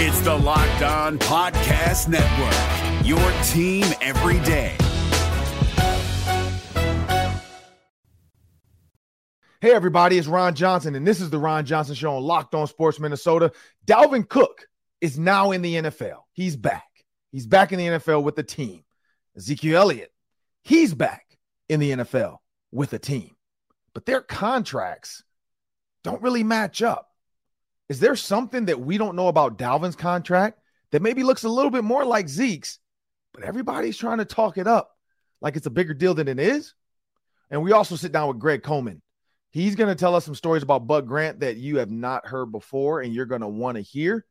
It's the Locked On Podcast Network, your team every day. Hey, everybody, it's Ron Johnson, and this is the Ron Johnson Show on Locked On Sports Minnesota. Dalvin Cook is now in the NFL. He's back. He's back in the NFL with the team. Ezekiel Elliott, he's back in the NFL with a team. But their contracts don't really match up. Is there something that we don't know about Dalvin's contract that maybe looks a little bit more like Zeke's, but everybody's trying to talk it up like it's a bigger deal than it is? And we also sit down with Greg Coleman He's going to tell us some stories about Bud Grant that you have not heard before and you're going to want to hear.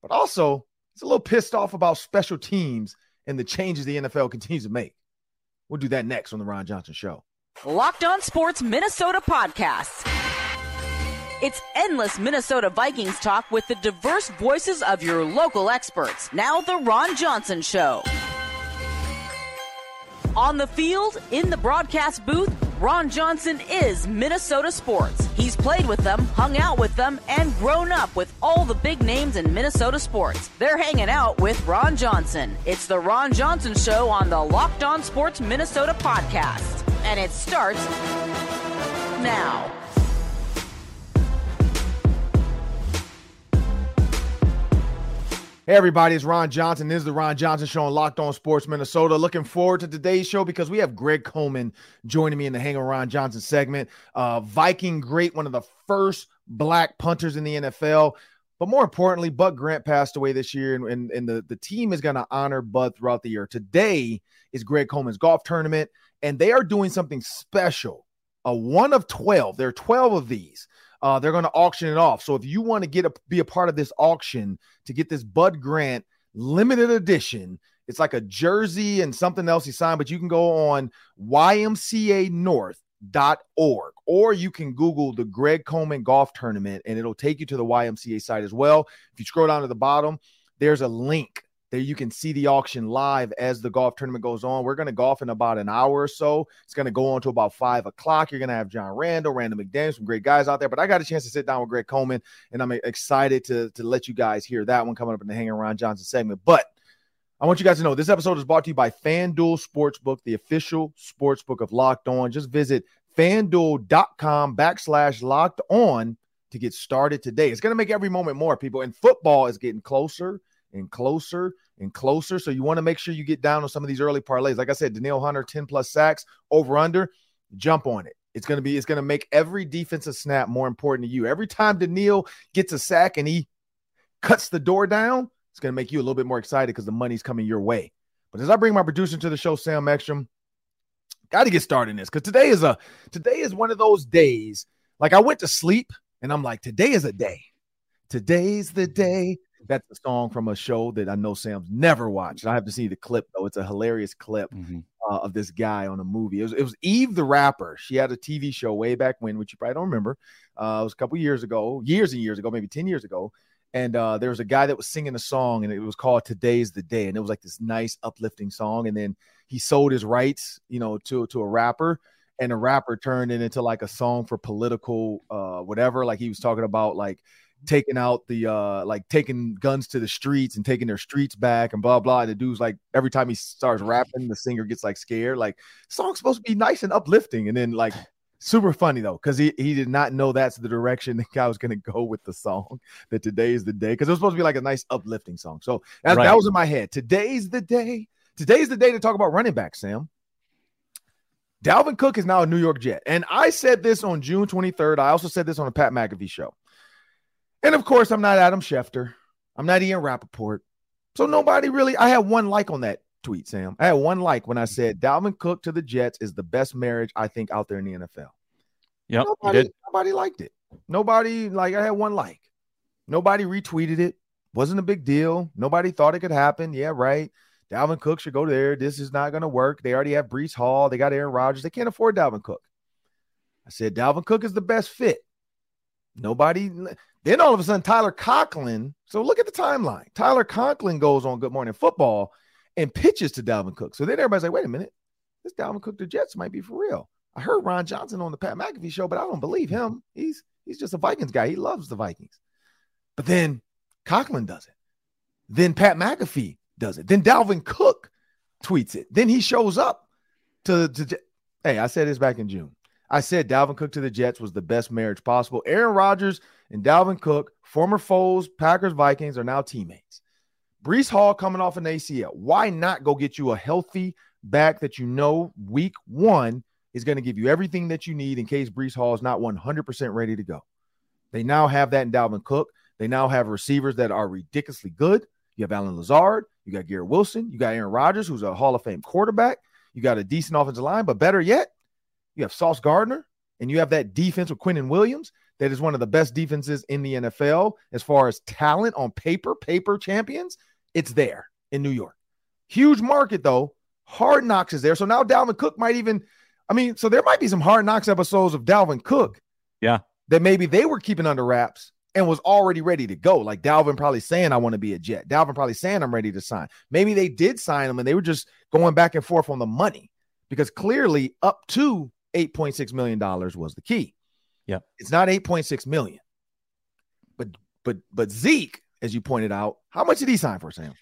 But also, he's a little pissed off about special teams and the changes the NFL continues to make. We'll do that next on the Ron Johnson Show. Locked On Sports Minnesota Podcasts. It's endless Minnesota Vikings talk with the diverse voices of your local experts. Now, the Ron Johnson Show. On the field, in the broadcast booth, Ron Johnson is Minnesota sports. He's played with them, hung out with them, and grown up with all the big names in Minnesota sports. They're hanging out with Ron Johnson. It's the Ron Johnson Show on the Locked On Sports Minnesota podcast. And it starts now. Hey, everybody, it's Ron Johnson. This is the Ron Johnson Show on Locked On Sports Minnesota. Looking forward to today's show because we have Greg Coleman joining me in the Hang on Ron Johnson segment. Uh, Viking great, one of the first black punters in the NFL. But more importantly, Bud Grant passed away this year, and, and, and the, the team is going to honor Bud throughout the year. Today is Greg Coleman's golf tournament, and they are doing something special. A one of 12. There are 12 of these. Uh, they're going to auction it off. So if you want to get a be a part of this auction to get this Bud Grant limited edition, it's like a jersey and something else he signed, but you can go on ymcanorth.org or you can Google the Greg Coleman Golf Tournament and it'll take you to the YMCA site as well. If you scroll down to the bottom, there's a link there you can see the auction live as the golf tournament goes on. We're going to golf in about an hour or so. It's going to go on to about five o'clock. You're going to have John Randle, Randall McDaniel, some great guys out there. But I got a chance to sit down with Greg Coleman, and I'm excited to, to let you guys hear that one coming up in the Hanging Around Johnson segment. But I want you guys to know this episode is brought to you by FanDuel Sportsbook, the official sportsbook of Locked On. Just visit fanduel.com backslash locked on to get started today. It's going to make every moment more, people. And football is getting closer and closer and closer. So you want to make sure you get down on some of these early parlays. Like I said, Danielle Hunter, 10 plus sacks over under, jump on it. It's going to be, it's going to make every defensive snap more important to you. Every time Danielle gets a sack and he cuts the door down, it's going to make you a little bit more excited because the money's coming your way. But as I bring my producer to the show, Sam Ekstrom, got to get started in this because today is a today is one of those days. Like I went to sleep and I'm like, today is a day. Today's the day that's a song from a show that I know Sam's never watched. I have to see the clip though. It's a hilarious clip mm-hmm. uh, of this guy on a movie. It was, it was Eve the rapper. She had a TV show way back when, which you probably don't remember. Uh, it was a couple years ago, years and years ago, maybe ten years ago. And uh, there was a guy that was singing a song, and it was called "Today's the Day," and it was like this nice, uplifting song. And then he sold his rights, you know, to to a rapper, and the rapper turned it into like a song for political, uh, whatever. Like he was talking about like taking out the uh like taking guns to the streets and taking their streets back and blah blah. And the dude's like every time he starts rapping, the singer gets like scared. Like song's supposed to be nice and uplifting, and then like super funny though because he, he did not know that's the direction the guy was going to go with the song that today is the day because it was supposed to be like a nice uplifting song so that, right. that was in my head today's the day today's the day to talk about running back sam dalvin cook is now a new york jet and i said this on june 23rd i also said this on the pat mcafee show and of course, I'm not Adam Schefter. I'm not Ian Rapoport. So nobody really, I had one like on that tweet, Sam. I had one like when I said Dalvin Cook to the Jets is the best marriage I think out there in the NFL. Yeah, nobody, nobody liked it. Nobody like I had one like. Nobody retweeted it. Wasn't a big deal. Nobody thought it could happen. Yeah, right. Dalvin Cook should go there. This is not going to work. They already have Breece Hall. They got Aaron Rodgers. They can't afford Dalvin Cook. I said Dalvin Cook is the best fit. Nobody. Then all of a sudden, Tyler Conklin. So look at the timeline. Tyler Conklin goes on Good Morning Football and pitches to Dalvin Cook. So then everybody's like, wait a minute, this Dalvin Cook to Jets might be for real. I heard Ron Johnson on the Pat McAfee show, but I don't believe him. He's he's just a Vikings guy. He loves the Vikings. But then Conklin does it. Then Pat McAfee does it. Then Dalvin Cook tweets it. Then he shows up to, to hey, I said this back in June. I said Dalvin Cook to the Jets was the best marriage possible. Aaron Rodgers and Dalvin Cook, former foes, Packers, Vikings, are now teammates. Breece Hall coming off an ACL. Why not go get you a healthy back that you know week one is going to give you everything that you need in case Breece Hall is not 100% ready to go? They now have that in Dalvin Cook. They now have receivers that are ridiculously good. You have Allen Lazard, you got Garrett Wilson, you got Aaron Rodgers, who's a Hall of Fame quarterback. You got a decent offensive line, but better yet, you have Sauce Gardner, and you have that defense with Quinnen Williams that is one of the best defenses in the NFL as far as talent on paper, paper champions. It's there in New York. Huge market, though. Hard knocks is there. So now Dalvin Cook might even, I mean, so there might be some hard knocks episodes of Dalvin Cook. Yeah. That maybe they were keeping under wraps and was already ready to go. Like Dalvin probably saying, I want to be a Jet. Dalvin probably saying, I'm ready to sign. Maybe they did sign him and they were just going back and forth on the money because clearly up to $8.6 million was the key. Yeah. It's not 8.6 million. But but but Zeke, as you pointed out, how much did he sign for, Sam?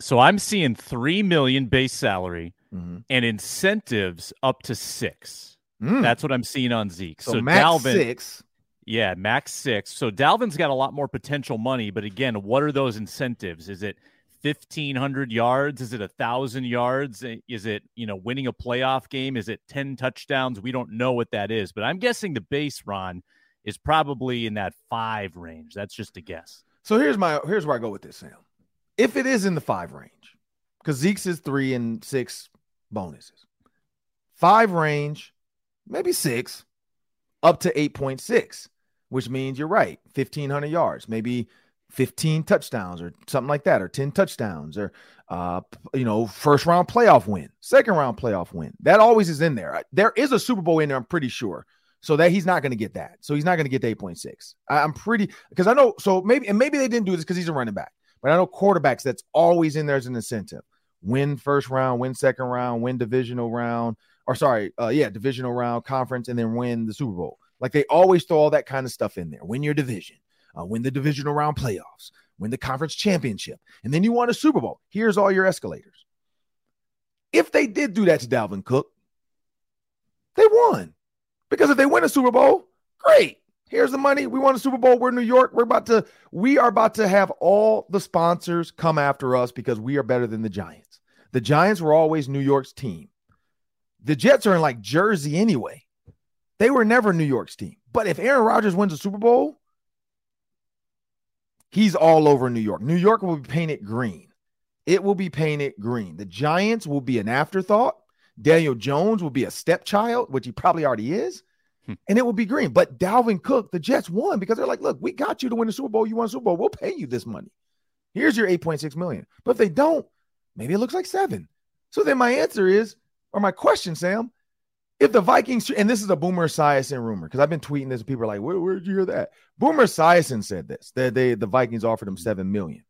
So I'm seeing three million base salary Mm-hmm. and incentives up to six. Mm. That's what I'm seeing on Zeke. so, So, max Dalvin, six. yeah, max six. So Dalvin's got a lot more potential money, but again, what are those incentives? Is it fifteen hundred yards? Is it a thousand yards? Is it you know winning a playoff game? Is it ten touchdowns? We don't know what that is, but I'm guessing the base Ron is probably in that five range. That's just a guess. So here's my here's where I go with this, Sam. If it is in the five range, because Zeke's is three and six bonuses, five range, maybe six, up to 8.6, which means you're right, 1,500 yards, maybe 15 touchdowns or something like that, or 10 touchdowns, or uh, you know, first round playoff win, second round playoff win. That always is in there. There is a Super Bowl in there, I'm pretty sure. So that he's not going to get that. So he's not going to get the 8.6. I, I'm pretty because I know. So maybe and maybe they didn't do this because he's a running back, but I know quarterbacks that's always in there as an incentive. Win first round, win second round, win divisional round, or sorry, uh, yeah, divisional round, conference, and then win the Super Bowl. Like they always throw all that kind of stuff in there. Win your division, uh, win the divisional round playoffs, win the conference championship, and then you want a Super Bowl. Here's all your escalators. If they did do that to Dalvin Cook, they won. Because if they win a Super Bowl, great. Here's the money. We won a Super Bowl. We're in New York. We're about to, we are about to have all the sponsors come after us because we are better than the Giants. The Giants were always New York's team. The Jets are in like Jersey anyway. They were never New York's team. But if Aaron Rodgers wins a Super Bowl, he's all over New York. New York will be painted green. It will be painted green. The Giants will be an afterthought. Daniel Jones will be a stepchild, which he probably already is, Hmm. and it will be green. But Dalvin Cook, the Jets won because they're like, look, we got you to win the Super Bowl. You won a Super Bowl. We'll pay you this money. Here's your 8.6 million. But if they don't, maybe it looks like seven. So then my answer is, or my question, Sam, if the Vikings, and this is a Boomer Esiason rumor, because I've been tweeting this, and people are like, Where, where'd you hear that? Boomer Esiason said this, that they the Vikings offered him mm-hmm. seven million.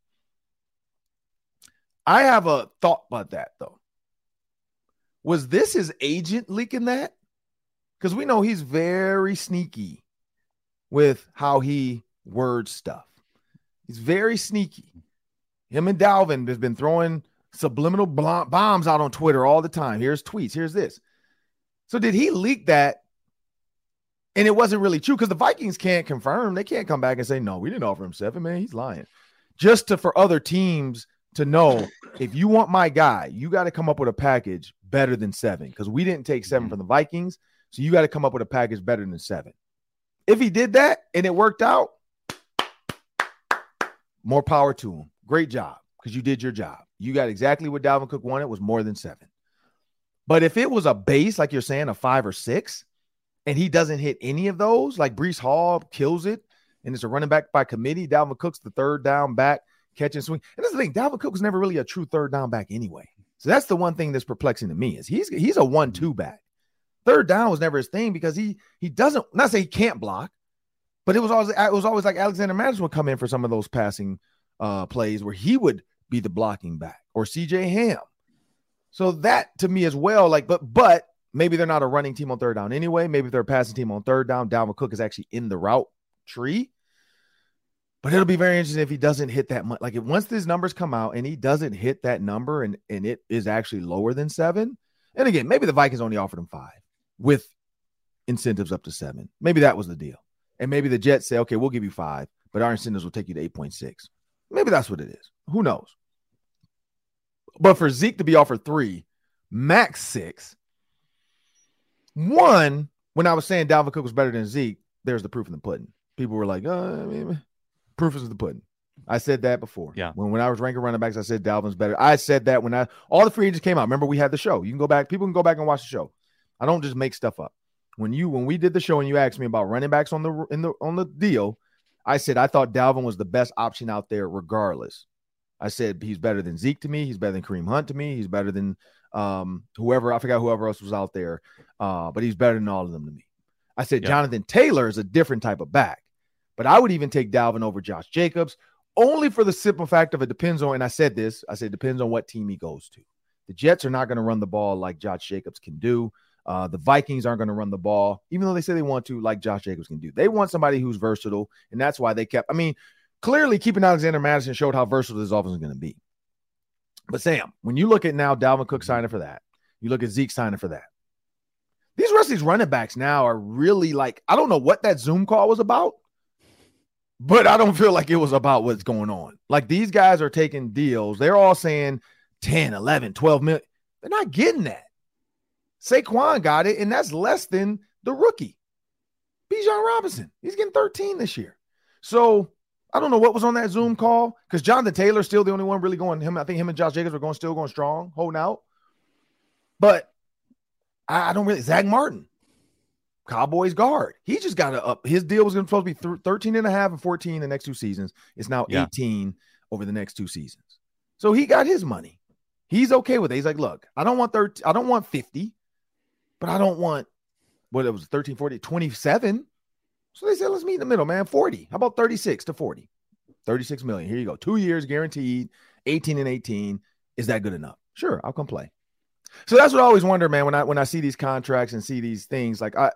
I have a thought about that though. Was this his agent leaking that? Because we know he's very sneaky with how he words stuff. He's very sneaky. Him and Dalvin has been throwing subliminal bombs out on Twitter all the time. Here's tweets. Here's this. So did he leak that? And it wasn't really true because the Vikings can't confirm. They can't come back and say, no, we didn't offer him seven, man. He's lying. Just to for other teams to know if you want my guy, you got to come up with a package better than seven because we didn't take 7 mm-hmm. from the Vikings. So you got to come up with a package better than seven. If he did that and it worked out, more power to him. Great job because you did your job. You got exactly what Dalvin Cook wanted was more than seven. But if it was a base, like you're saying, a five or six, and he doesn't hit any of those, like Breece Hall kills it, and it's a running back by committee, Dalvin Cook's the third down back, catch and swing. And that's the thing, Dalvin Cook was never really a true third down back anyway. So that's the one thing that's perplexing to me is he's he's a one-two back. Third down was never his thing because he he doesn't not say he can't block, but it was always it was always like Alexander Mattison would come in for some of those passing uh plays where he would be the blocking back or CJ Ham. So that to me as well, like, but but maybe they're not a running team on third down anyway. Maybe they're a passing team on third down, Dalvin Cook is actually in the route tree. But it'll be very interesting if he doesn't hit that much. Like if once these numbers come out and he doesn't hit that number and, and it is actually lower than seven. And again, maybe the Vikings only offered him five with incentives up to seven. Maybe that was the deal. And maybe the Jets say, okay, we'll give you five, but our incentives will take you to 8.6. Maybe that's what it is. Who knows? But for Zeke to be offered three, max six, one, when I was saying Dalvin Cook was better than Zeke, there's the proof in the pudding. People were like, uh, I mean, proof is the pudding. I said that before. Yeah. When when I was ranking running backs, I said Dalvin's better. I said that when I all the free agents came out. Remember, we had the show. You can go back. People can go back and watch the show. I don't just make stuff up. When you when we did the show and you asked me about running backs on the in the on the deal, I said I thought Dalvin was the best option out there, regardless. I said he's better than Zeke to me. He's better than Kareem Hunt to me. He's better than um, whoever I forgot whoever else was out there, uh, but he's better than all of them to me. I said. Jonathan Taylor is a different type of back, but I would even take Dalvin over Josh Jacobs only for the simple fact of it depends on. And I said this, I said it depends on what team he goes to. The Jets are not going to run the ball like Josh Jacobs can do. Uh, the Vikings aren't going to run the ball, even though they say they want to, like Josh Jacobs can do. They want somebody who's versatile, and that's why they kept. I mean, clearly keeping Alexander Mattison showed how versatile this offense is going to be. But Sam, when you look at now Dalvin Cook mm-hmm. signing for that, you look at Zeke signing for that. These rest of these running backs now are really like I don't know what that Zoom call was about, but I don't feel like it was about what's going on. Like these guys are taking deals. They're all saying 10, 11, 12 million. They're not getting that. Saquon got it, and that's less than the rookie. Bijan Robinson. He's getting 13 this year. So I don't know what was on that Zoom call because Jonathan Taylor's still the only one really going. Him, I think him and Josh Jacobs are going still going strong, holding out. But I, I don't really Zach Martin, Cowboys guard. He just got to up. His deal was going to supposed to be th- 13 and a half and 14 the next two seasons. It's now Yeah. 18 over the next two seasons. So he got his money. He's okay with it. He's like, look, I don't want 30, I don't want 50, but I don't want what it was 13, 40, 27. So they said, let's meet in the middle, man. 40. How about 36 to 40? 36 million. Here you go. Two years guaranteed, 18 and 18. Is that good enough? Sure, I'll come play. So that's what I always wonder, man, when I when I see these contracts and see these things like I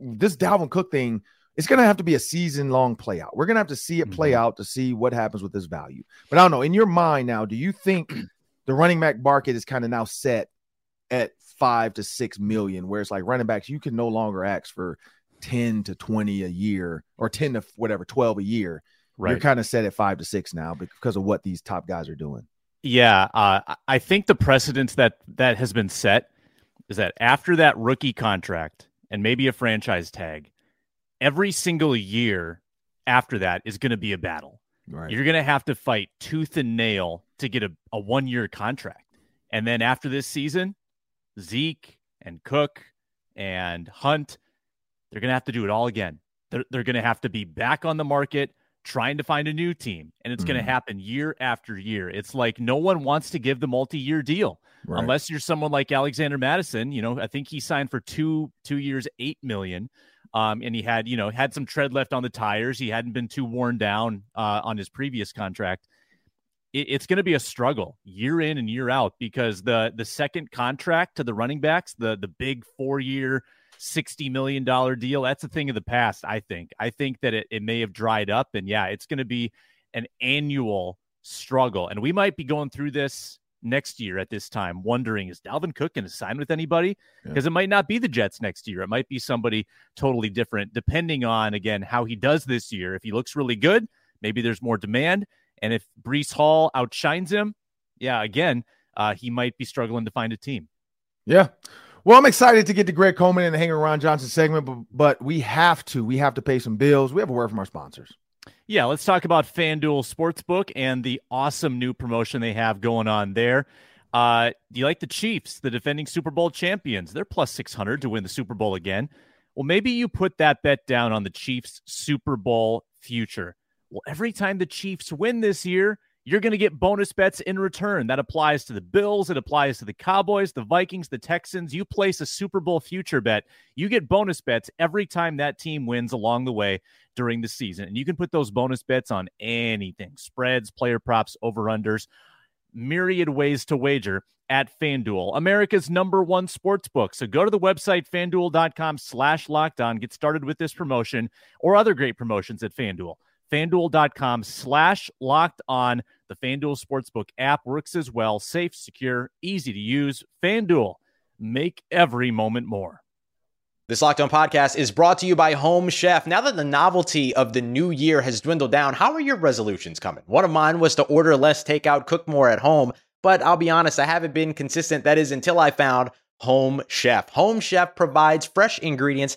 this Dalvin Cook thing, it's gonna have to be a season long play out. We're gonna have to see it play Mhm. out to see what happens with this value. But I don't know. In your mind now, do you think the running back market is kind of now set at five to six million, where it's like running backs, you can no longer ask for 10 to 20 a year or 10 to whatever, 12 a year. You're kind of set at five to six now because of what these top guys are doing. Yeah, uh, I- I think the precedence that that has been set is that after that rookie contract and maybe a franchise tag, every single year after that is going to be a battle. Right. You're going to have to fight tooth and nail to get a, a one year contract. And then after this season, Zeke and Cook and Hunt, they're going to have to do it all again. They're, they're going to have to be back on the market trying to find a new team. And it's going Mhm. to happen year after year. It's like no one wants to give the multi year deal Right. unless you're someone like Alexander Mattison. You know, I think he signed for two two years, eight million. Um, and he had, you know, had some tread left on the tires. He hadn't been too worn down uh, on his previous contract. It, it's going to be a struggle year in and year out because the the second contract to the running backs, the the big four year, sixty million dollar deal, that's a thing of the past. I think. I think that it, it may have dried up, and yeah, it's going to be an annual struggle, and we might be going through this next year at this time, wondering is Dalvin Cook going to sign with anybody? Yeah. Because it might not be the Jets next year. It might be somebody totally different, depending on again how he does this year. If he looks really good, maybe there's more demand, and if Breece Hall outshines him, yeah, again, uh, he might be struggling to find a team. Yeah. Well, I'm excited to get to Greg Coleman and the Hang Around Johnson segment, but, but we have to. We have to pay some bills. We have a word from our sponsors. Yeah, let's talk about FanDuel Sportsbook and the awesome new promotion they have going on there. Uh, do you like the Chiefs, the defending Super Bowl champions? They're plus 600 to win the Super Bowl again. Well, maybe you put that bet down on the Chiefs Super Bowl future. Well, every time the Chiefs win this year, you're going to get bonus bets in return. That applies to the Bills, it applies to the Cowboys, the Vikings, the Texans. You place a Super Bowl future bet, you get bonus bets every time that team wins along the way during the season. And you can put those bonus bets on anything spreads, player props, over unders, myriad ways to wager at FanDuel, America's number one sports book. So go to the website, fanduel.com slash locked on, get started with this promotion or other great promotions at FanDuel. fanduel.com slash locked on. The FanDuel Sportsbook app works as well. Safe, secure, easy to use. FanDuel, make every moment more. This Locked On podcast is brought to you by Home Chef. Now that the novelty of the new year has dwindled down, how are your resolutions coming? One of mine was to order less takeout, cook more at home. But I'll be honest, I haven't been consistent. That is until I found Home Chef. Home Chef provides fresh ingredients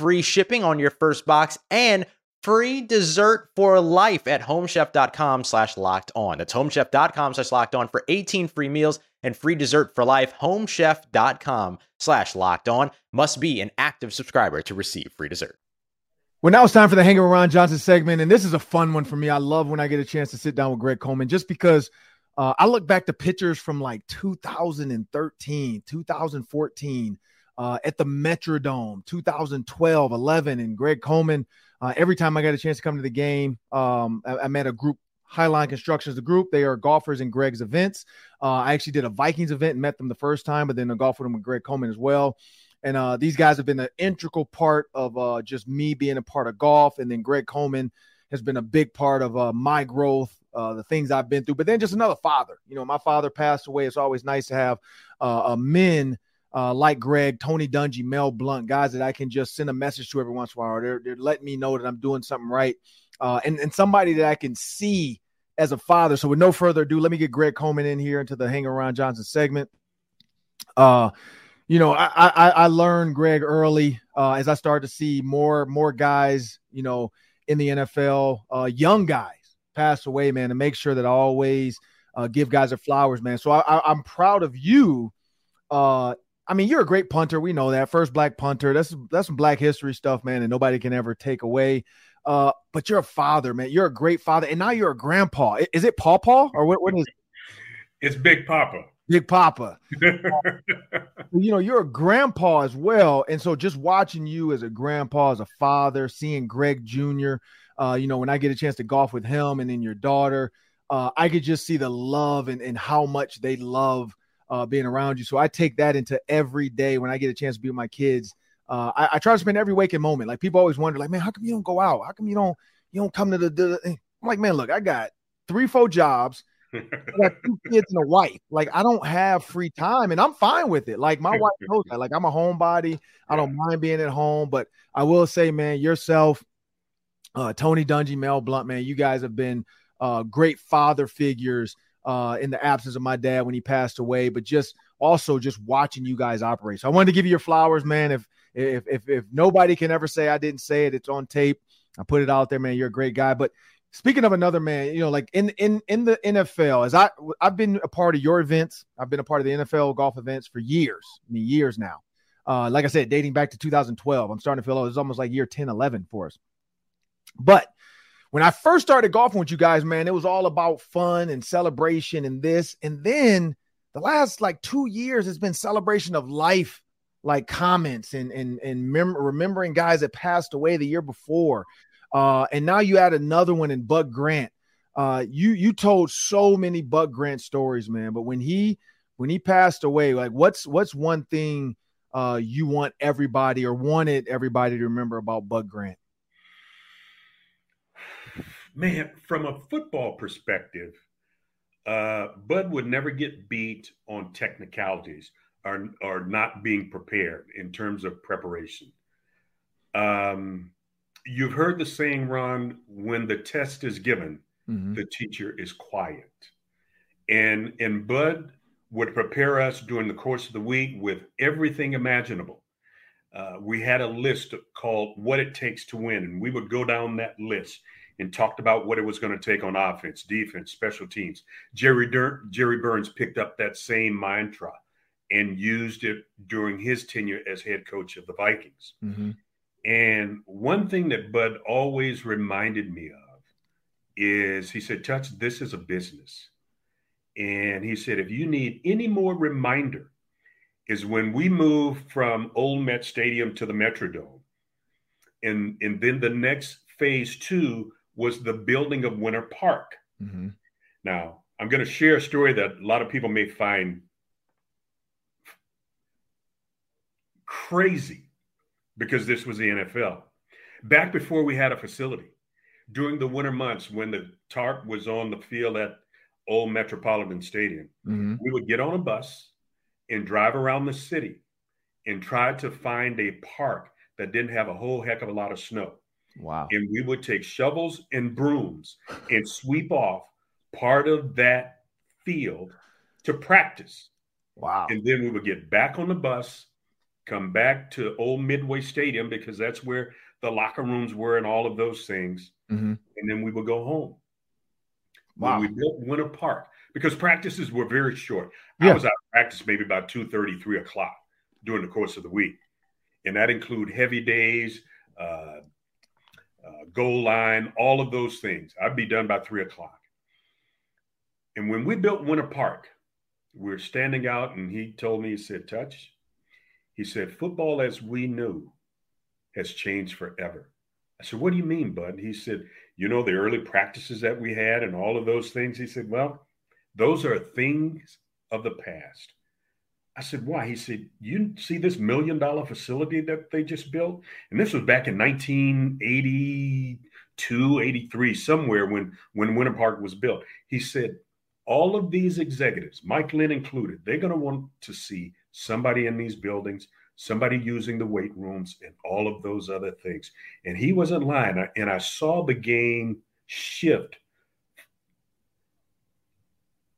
free shipping on your first box and free dessert for life at homechef.com slash locked on. That's homechef.com slash locked on for 18 free meals and free dessert for life. Homechef.com slash locked on must be an active subscriber to receive free dessert. Well, now it's time for the Hanging with Ron Johnson segment. And this is a fun one for me. I love when I get a chance to sit down with Greg Coleman just because uh, I look back to pictures from like 2013, 2014 uh, at the Metrodome, 2012, 11, and Greg Coleman. Uh, every time I got a chance to come to the game, um, I, I, met a group. Highline Construction is the group. They are golfers in Greg's events. Uh, I actually did a Vikings event and met them the first time, but then I golfed with them with Greg Coleman as well. And uh, these guys have been an integral part of uh, just me being a part of golf. And then Greg Coleman has been a big part of uh, my growth, uh, the things I've been through. But then just another father. You know, my father passed away. It's always nice to have uh, men uh, like Greg, Tony Dungy, Mel Blount, guys that I can just send a message to every once in a while. They're, they're letting me know that I'm doing something right. Uh, and, and somebody that I can see as a father. So with no further ado, let me get Greg Coleman in here into the Hang Around Johnson segment. Uh, you know, I, I, I learned Greg early uh, as I started to see more more guys, you know, in the NFL, uh, young guys pass away, man, and make sure that I always uh, give guys their flowers, man. So I, I, am proud of you uh, I mean, you're a great punter. We know that. First black punter. That's that's some black history stuff, man, and nobody can ever take away. Uh, but you're a father, man. You're a great father, and now you're a grandpa. Is it Paw Paw or what? What is? It? It's Big Papa. Big Papa. you know, you're a grandpa as well, and so just watching you as a grandpa, as a father, seeing Greg Jr. Uh, you know, when I get a chance to golf with him and then your daughter, uh, I could just see the love and, and how much they love uh, being around you. So I take that into every day when I get a chance to be with my kids. Uh, I, I, try to spend every waking moment. Like people always wonder, like, man, how come you don't go out? How come you don't you don't come to the? the I'm like, man, look, I got three, four jobs. I got two kids and a wife. Like I don't have free time, and I'm fine with it. Like my wife knows that. Like I'm a homebody. I don't mind being at home, but I will say, man, yourself, uh, Tony Dungy, Mel Blount, man, you guys have been uh, great father figures uh, in the absence of my dad when he passed away, but just also just watching you guys operate. So I wanted to give you your flowers, man. If if if if nobody can ever say I didn't say it, it's on tape. I put it out there, man. You're a great guy. But speaking of another man, you know, like in in in the NFL, as I I've been a part of your events, I've been a part of the NFL golf events for years, I mean years now. Uh, like I said, dating back to 2012. I'm starting to feel oh, it's almost like year 10, 11 for us. But when I first started golfing with you guys, man, it was all about fun and celebration and this. And then the last like two years, it's been celebration of life, like comments and and and mem- remembering guys that passed away the year before. Uh, and now you add another one in Bud Grant. Uh, you you told so many Bud Grant stories, man. But when he when he passed away, like what's what's one thing uh, you want everybody or wanted everybody to remember about Bud Grant? Man, from a football perspective, uh, Bud would never get beat on technicalities or, or not being prepared in terms of preparation. Um, you've heard the saying, Ron, when the test is given, mm-hmm. the teacher is quiet. And, and Bud would prepare us during the course of the week with everything imaginable. Uh, we had a list called What It Takes to Win, and we would go down that list and talked about what it was going to take on offense, defense, special teams. Jerry Dur- Jerry Burns picked up that same mantra and used it during his tenure as head coach of the Vikings. Mm-hmm. And one thing that Bud always reminded me of is he said, Touch, this is a business. And he said, if you need any more reminder, is when we moved from Old Met Stadium to the Metrodome. And, and then the next phase two was the building of Winter Park. Mm-hmm. Now, I'm going to share a story that a lot of people may find crazy because this was the NFL. Back before we had a facility, during the winter months when the tarp was on the field at Old Metropolitan Stadium, mm-hmm. we would get on a bus and drive around the city and try to find a park that didn't have a whole heck of a lot of snow. Wow. And we would take shovels and brooms and sweep off part of that field to practice. Wow. And then we would get back on the bus, come back to Old Midway Stadium because that's where the locker rooms were and all of those things. Mm-hmm. And then we would go home. Wow. When we built Winter Park because practices were very short. Yeah. I was out of practice maybe about 2 3 o'clock during the course of the week. And that include heavy days, uh, uh, goal line, all of those things. I'd be done by three o'clock. And when we built Winter Park, we were standing out, and he told me, he said, Touch, he said, football as we knew has changed forever. I said, What do you mean, Bud? He said, You know, the early practices that we had and all of those things. He said, Well, those are things of the past. I said, Why? He said, You see this million dollar facility that they just built? And this was back in 1982, 83, somewhere when, when Winter Park was built. He said, All of these executives, Mike Lynn included, they're going to want to see somebody in these buildings somebody using the weight rooms, and all of those other things. And he wasn't lying. And I saw the game shift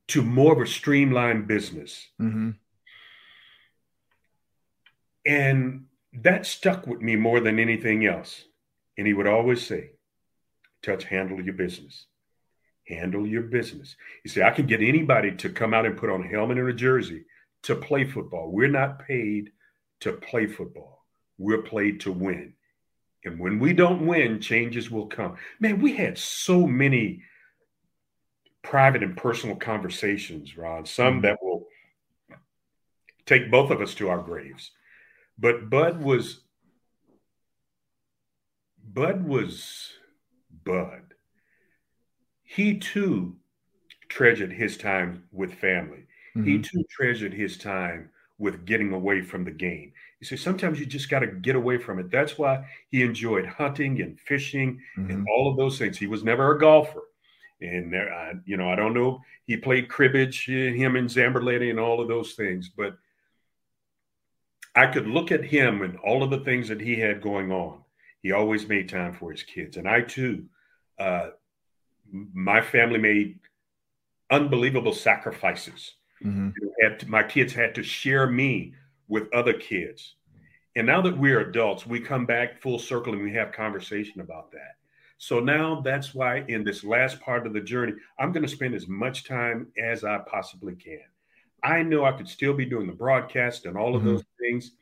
to more of a streamlined business. Mm-hmm. And that stuck with me more than anything else. And he would always say, Touch, handle your business. Handle your business. He said, I can get anybody to come out and put on a helmet and a jersey to play football. We're not paid to play football. We're played to win. And when we don't win, changes will come. Man, we had so many private and personal conversations, Ron, some mm-hmm. that will take both of us to our graves. But Bud was Bud was Bud. He too treasured his time with family. Mm-hmm. He too treasured his time with getting away from the game. You see, sometimes you just got to get away from it. That's why he enjoyed hunting and fishing mm-hmm. and all of those things. He was never a golfer. And there, I, you know, I don't know. He played cribbage, uh, him and Zamberletti and all of those things. But I could look at him and all of the things that he had going on. He always made time for his kids. And I too, uh, my family made unbelievable sacrifices Mm-hmm. To, my kids had to share me with other kids. And now that we're adults, we come back full circle and we have conversation about that. So now that's why in this last part of the journey, I'm going to spend as much time as I possibly can. I know I could still be doing the broadcast and all of mm-hmm. those things,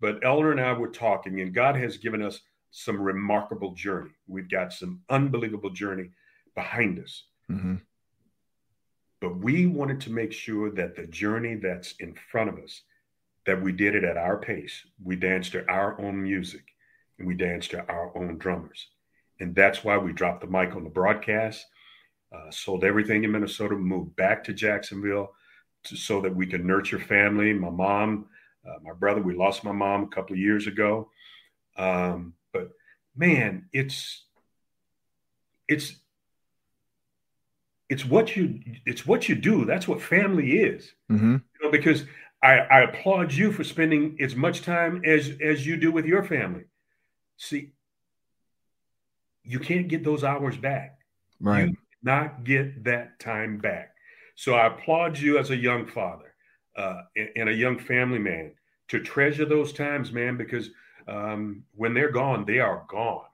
but Eleanor and I were talking, and God has given us some remarkable journey. We've got some unbelievable journey behind us. Mm-hmm. But we wanted to make sure that the journey that's in front of us, that we did it at our pace. We danced to our own music and we danced to our own drummers. And that's why we dropped the mic on the broadcast, uh, sold everything in Minnesota, moved back to Jacksonville to, so that we could nurture family. My mom, uh, my brother, we lost my mom a couple of years ago. Um, but man, it's it's it's what you it's what you do. That's what family is. Mm-hmm. You know, because I, I applaud you for spending as much time as as you do with your family. See, you can't get those hours back. Right. You not get that time back. So I applaud you as a young father uh, and, and, a young family man to treasure those times, man, because um, when they're gone, they are gone.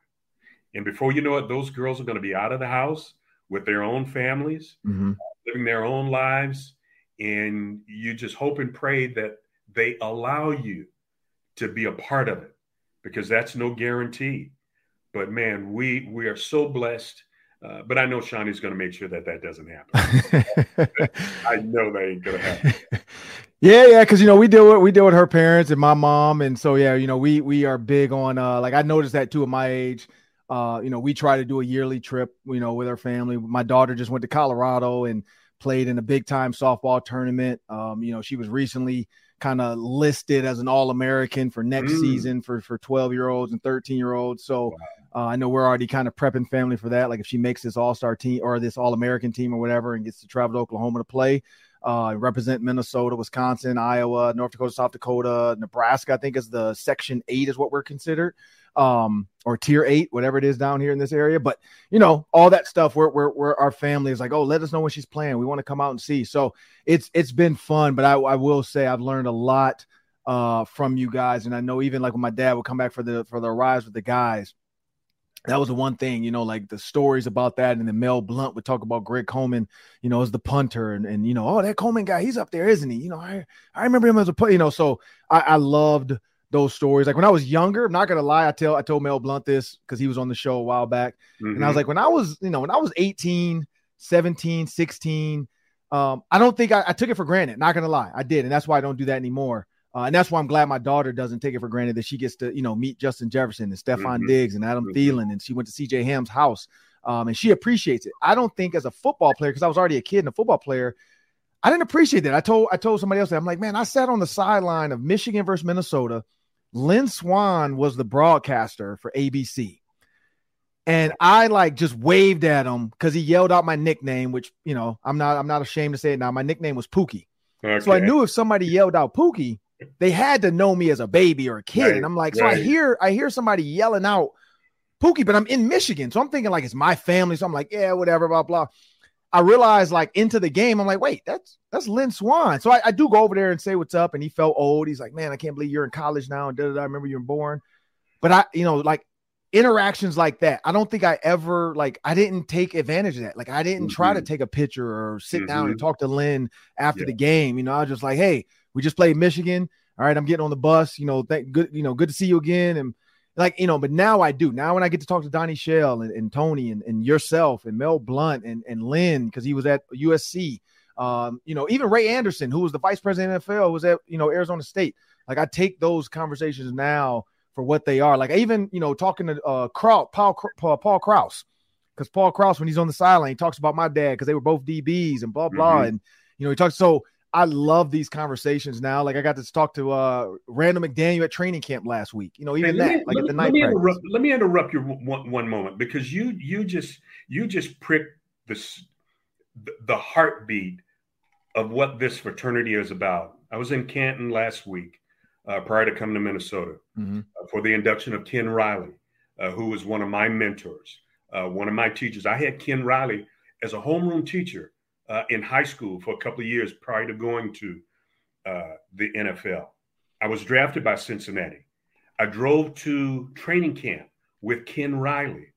And before you know it, those girls are going to be out of the house with their own families, mm-hmm. living their own lives. And you just hope and pray that they allow you to be a part of it because that's no guarantee. But man, we we are so blessed. Uh, but I know Shawnee's going to make sure that that doesn't happen. I know that ain't going to happen. Yeah, yeah, because you know we deal with we deal with her parents and my mom, and so yeah, you know we we are big on uh like I noticed that too at my age. Uh, you know, we try to do a yearly trip, you know, with our family. My daughter just went to Colorado and played in a big time softball tournament. Um, you know, she was recently kind of listed as an all American for next mm. season for for 12 year olds and 13 year olds. So uh, I know we're already kind of prepping family for that. Like if she makes this all star team or this all American team or whatever and gets to travel to Oklahoma to play, uh, represent Minnesota, Wisconsin, Iowa, North Dakota, South Dakota, Nebraska. I think is the Section Eight is what we're considered, um, or Tier Eight, whatever it is down here in this area. But you know, all that stuff. We're, we're, we're our family is like, oh, let us know when she's playing. We want to come out and see. So it's it's been fun. But I, I will say I've learned a lot uh, from you guys, and I know even like when my dad would come back for the for the rise with the guys that was the one thing, you know, like the stories about that. And then Mel Blount would talk about Greg Coleman, you know, as the punter and, and you know, oh, that Coleman guy, he's up there, isn't he? You know, I, I remember him as a you know, so I, I loved those stories. Like when I was younger, I'm not gonna lie, I tell I told Mel Blount this because he was on the show a while back. Mm-hmm. And I was mm-hmm. like, when I was, you know, when I was 18, 17, 16, um, I don't think I, I took it for granted, not gonna lie. I did, and that's why I don't do that anymore. Uh, and that's why I'm glad my daughter doesn't take it for granted that she gets to, you know, meet Justin Jefferson and Stefon mm-hmm. Diggs and Adam mm-hmm. Thielen. And she went to CJ Ham's house. Um, and she appreciates it. I don't think as a football player, because I was already a kid and a football player, I didn't appreciate that. I told I told somebody else that I'm like, man, I sat on the sideline of Michigan versus Minnesota. Lynn Swann was the broadcaster for ABC. And I like just waved at him because he yelled out my nickname, which you know, I'm not I'm not ashamed to say it now. My nickname was Pookie. Okay. So I knew if somebody yelled out Pookie, they had to know me as a baby or a kid. Right, and I'm like, so right. I hear I hear somebody yelling out Pookie, but I'm in Michigan. So I'm thinking like it's my family. So I'm like, yeah, whatever, blah, blah. I realized like into the game, I'm like, wait, that's that's Lynn Swann. So I, I do go over there and say what's up. And he felt old. He's like, man, I can't believe you're in college now. And da, da, da, I remember you were born. But I, you know, like interactions like that, I don't think I ever like I didn't take advantage of that. Like I didn't mm-hmm. try to mm-hmm. take a picture or sit mm-hmm. down and mm-hmm. talk to Lynn after yeah. the game. You know, I was just like, hey, we just played Michigan all right, I'm getting on the bus, you know, thank good, you know, good to see you again. And like, you know, but now I do. Now when I get to talk to Donnie Shell and, and Tony and, and yourself and Mel Blount and, and Lynn, because he was at USC, um, you know, even Ray Anderson, who was the vice president of NFL, was at, you know, Arizona State. Like I take those conversations now for what they are. Like even, you know, talking to uh Krause, Paul, Paul, Paul Krause, because Paul Krause, when he's on the sideline, he talks about my dad because they were both DBs and blah blah. Mm-hmm. And you know, he talks so I love these conversations now. Like I got to talk to uh Randall McDaniel at training camp last week. You know, even that, me, like at the night. Let me, interrupt, let me interrupt you one, one moment because you you just you just pricked this the heartbeat of what this fraternity is about. I was in Canton last week uh, prior to coming to Minnesota mm-hmm. uh, for the induction of Ken Riley, uh, who was one of my mentors, uh, one of my teachers. I had Ken Riley as a homeroom teacher uh, in high school for a couple of years prior to going to uh, the NFL. I was drafted by Cincinnati. I drove to training camp with Ken Riley.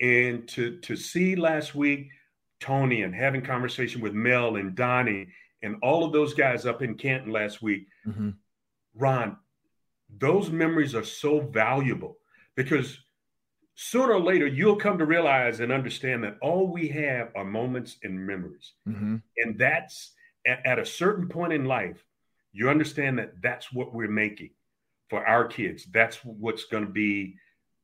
And to, to see last week Tony and having conversation with Mel and Donnie and all of those guys up in Canton last week, mm-hmm. Ron, those memories are so valuable because sooner or later you'll come to realize and understand that all we have are moments and memories. Mm-hmm. and that's at, at, a certain point in life you understand that that's what we're making for our kids. That's what's going to be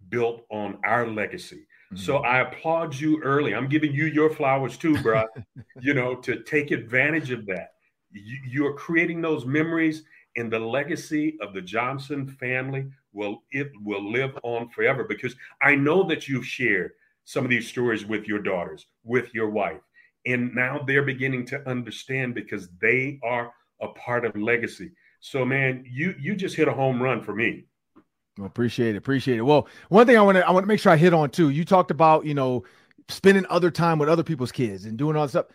built on our legacy. Mm-hmm. so i applaud you early. I'm giving you your flowers too bro you know to take advantage of that. You, you're creating those memories and the legacy of the johnson family will it will live on forever because I know that you've shared some of these stories with your daughters, with your wife, and now they're beginning to understand because they are a part of legacy. So, man, you you just hit a home run for me. Well, appreciate it, appreciate it. Well, one thing I want to I want to make sure I hit on too. You talked about you know spending other time with other people's kids and doing all this stuff.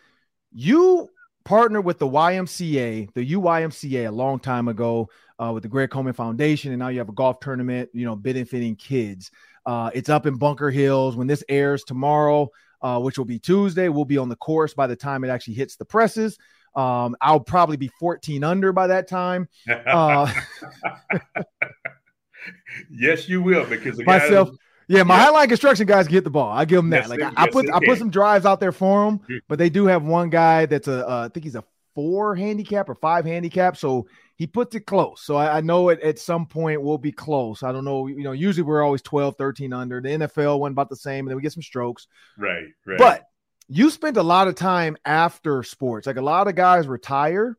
You partnered with the YMCA, the UYMCA, a long time ago uh, with the Greg Coleman Foundation, and now you have a golf tournament, you know, benefiting kids. Uh, it's up in Bunker Hills. When this airs tomorrow, uh, which will be Tuesday, we'll be on the course by the time it actually hits the presses. Um, I'll probably be 14 under by that time. Uh, yes, you will, because myself, Yeah, my Yeah. highline construction guys get the ball. I give them that. Yes, like they- I, put I put some drives out there for them, Mhm. but they do have one guy that's a uh, I think he's a four handicap or five handicap, so he puts it close. So I, I know it at some point we'll be close. I don't know. You know, usually we're always 12, 13 under. The NFL went about the same, and then we get some strokes. Right, right. But you spent a lot of time after sports. Like a lot of guys retire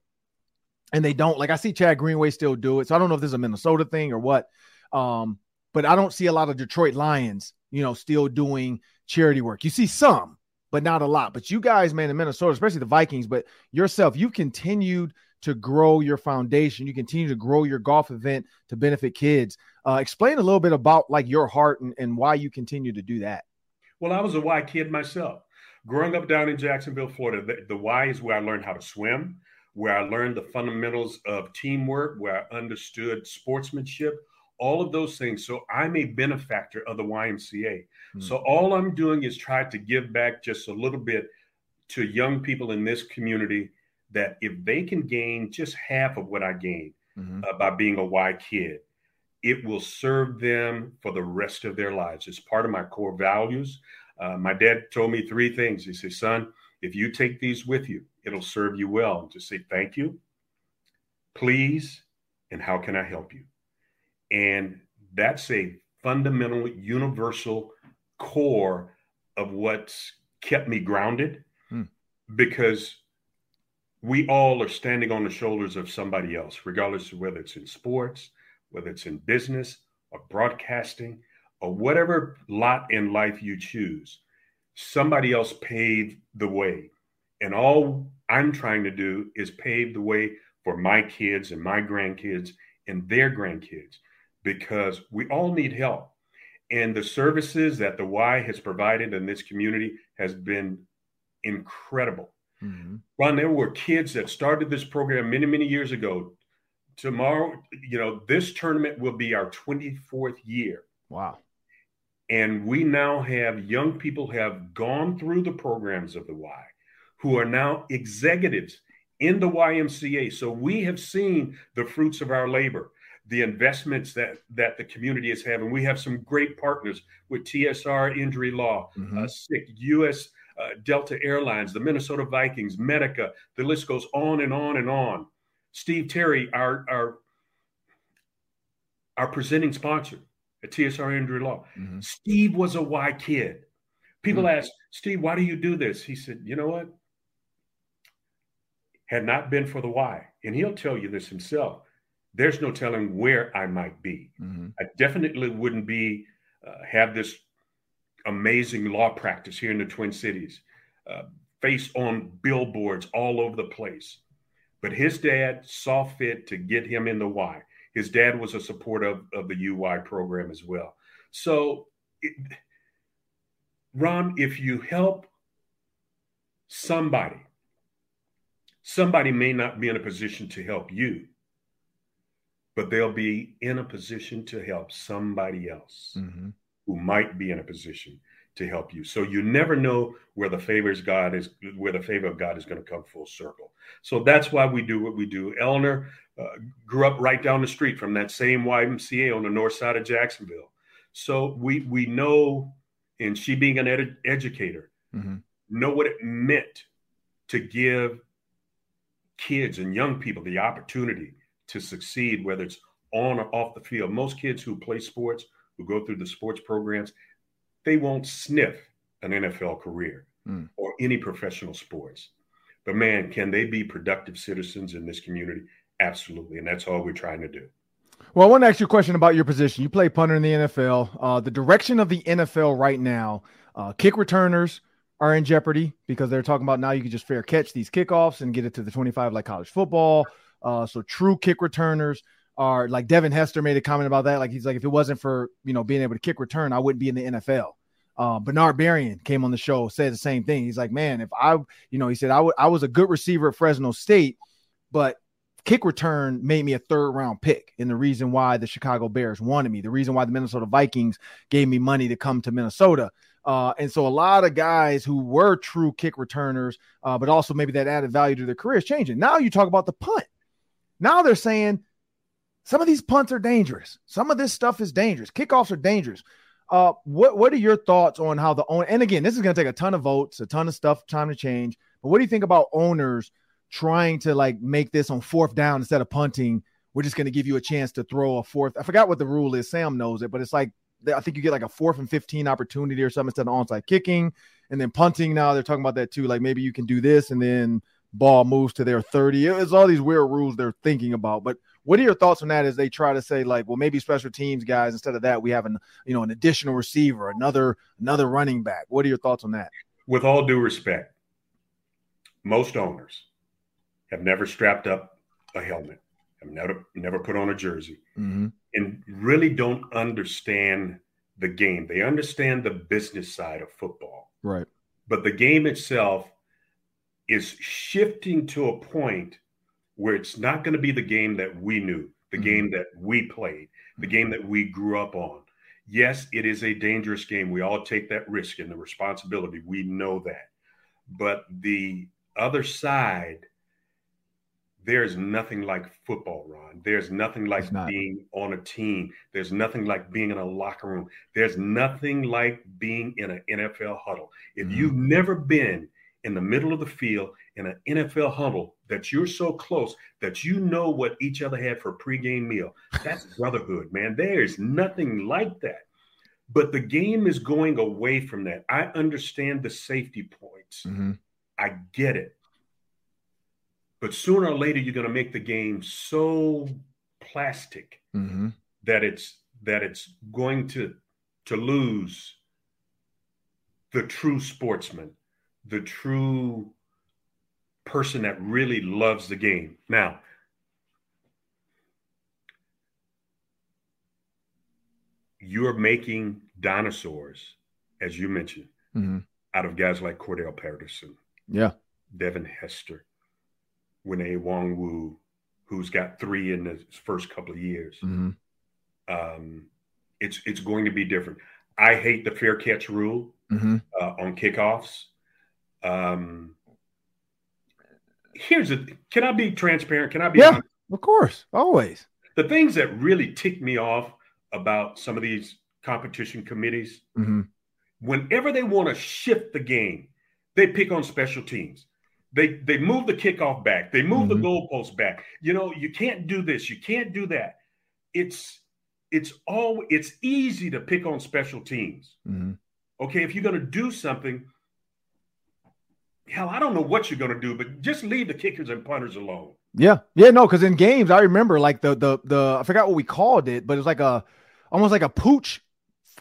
and they don't. Like I see Chad Greenway still do it. So I don't know if this is a Minnesota thing or what. Um, but I don't see a lot of Detroit Lions, you know, still doing charity work. You see some, but not a lot. But you guys, man, in Minnesota, especially the Vikings, but yourself, you continued to grow your foundation. You continue to grow your golf event to benefit kids. Uh, explain a little bit about like your heart and, and why you continue to do that. Well, I was a Y kid myself. Growing up down in Jacksonville, Florida, the, the Y is where I learned how to swim, where I learned the fundamentals of teamwork, where I understood sportsmanship, all of those things. So I'm a benefactor of the YMCA. Hmm. So all I'm doing is try to give back just a little bit to young people in this community that if they can gain just half of what I gained Mhm. uh, by being a Y kid, it will serve them for the rest of their lives. It's part of my core values. Uh, my dad told me three things. He said, son, if you take these with you, it'll serve you well. Just say thank you, please, and how can I help you? And that's a fundamental, universal core of what's kept me grounded Hmm. because we all are standing on the shoulders of somebody else, regardless of whether it's in sports, whether it's in business or broadcasting or whatever lot in life you choose. Somebody else paved the way. And all I'm trying to do is pave the way for my kids and my grandkids and their grandkids because we all need help. And the services that the Y has provided in this community has been incredible. Mhm. Ron, there were kids that started this program many, many years ago. Tomorrow, you know, this tournament will be our 24th year. Wow. And we now have young people have gone through the programs of the Y who are now executives in the YMCA. So we have seen the fruits of our labor, the investments that that the community is having. We have some great partners with TSR Injury Law, Mhm. uh, SIck, US uh, Delta Airlines, the Minnesota Vikings, Medica. The list goes on and on and on. Steve Terry, our our our presenting sponsor at TSR Injury Law. Mhm. Steve was a Y kid. People Hmm. ask Steve, why do you do this? He said, you know what? Had not been for the Y, and he'll tell you this himself. There's no telling where I might be. Mhm. I definitely wouldn't be uh, have this amazing law practice here in the Twin Cities, uh, face on billboards all over the place. But his dad saw fit to get him in the Y. His dad was a supporter of, of the UY program as well. So, it, Ron, if you help somebody, somebody may not be in a position to help you, but they'll be in a position to help somebody else Mhm. who might be in a position to help you. So you never know where the favors God is, where the favor of God is going to come full circle. So that's why we do what we do. Eleanor uh, grew up right down the street from that same YMCA on the north side of Jacksonville. So we we know, and she being an ed- educator, Mhm. know what it meant to give kids and young people the opportunity to succeed, whether it's on or off the field. Most kids who play sports, who go through the sports programs, they won't sniff an NFL career Mm. or any professional sports. But man, can they be productive citizens in this community? Absolutely. And that's all we're trying to do. Well, I want to ask you a question about your position. You play punter in the NFL. Uh, the direction of the NFL right now, uh, kick returners are in jeopardy because they're talking about now you can just fair catch these kickoffs and get it to the 25 like college football. Uh, so true kick returners are like Devin Hester made a comment about that. Like he's like, if it wasn't for you know being able to kick return, I wouldn't be in the NFL. Uh, Bernard Berrian came on the show, said the same thing. He's like, man, if I, you know, he said I would, I was a good receiver at Fresno State, but kick return made me a third round pick. And the reason why the Chicago Bears wanted me, the reason why the Minnesota Vikings gave me money to come to Minnesota. Uh, and so a lot of guys who were true kick returners, uh, but also maybe that added value to their careers changing. Now you talk about the punt. Now they're saying some of these punts are dangerous. Some of this stuff is dangerous. Kickoffs are dangerous. Uh, what what are your thoughts on how the owner? And again, this is going to take a ton of votes, a ton of stuff, time to change. But what do you think about owners trying to like make this on fourth down instead of punting? We're just going to give you a chance to throw a fourth. I forgot what the rule is. Sam knows it, but it's like I think you get like a fourth and fifteen opportunity or something instead of onside kicking, and then punting. Now they're talking about that too. Like maybe you can do this, and then ball moves to their thirty. It's all these weird rules they're thinking about, but what are your thoughts on that as they try to say like, well, maybe special teams guys instead of that we have an you know an additional receiver, another another running back. What are your thoughts on that? With all due respect, most owners have never strapped up a helmet, have never never put on a jersey, mm-hmm. and really don't understand the game. They understand the business side of football, right? But the game itself is shifting to a point where it's not going to be the game that we knew, the mm-hmm. game that we played, the game that we grew up on. Yes, it is a dangerous game. We all take that risk and the responsibility. We know that. But the other side, there's nothing like football, Ron. There's nothing like being on a team. There's nothing like being in a locker room. There's nothing like being in an NFL huddle. If mm-hmm. you've never been in the middle of the field in an NFL huddle that you're so close that you know what each other had for a pregame meal. That's brotherhood, man. There's nothing like that. But the game is going away from that. I understand the safety points. Mm-hmm. I get it. But sooner or later, you're going to make the game so plastic mm-hmm. that it's that it's going to to lose the true sportsman, the true person that really loves the game. Now, you're making dinosaurs, as you mentioned, mm-hmm. out of guys like Cordarrelle Patterson. Yeah. Devin Hester, Kene Nwangwu, who's got three in the first couple of years. Mm-hmm. Um, it's it's going to be different. I hate the fair catch rule mm-hmm. uh, on kickoffs. Um, here's a can I be transparent? Can I be yeah, honest? Of course, always. The things that really tick me off about some of these competition committees, mm-hmm. whenever they want to shift the game, they pick on special teams. They they move the kickoff back, they move mm-hmm. the goalpost back. You know, you can't do this, you can't do that. It's it's all it's easy to pick on special teams. Mm-hmm. Okay, if you're going to do something, hell, I don't know what you're going to do, but just leave the kickers and punters alone. Yeah, yeah, no, because in games I remember like the the the I forgot what we called it, but it was like a almost like a pooch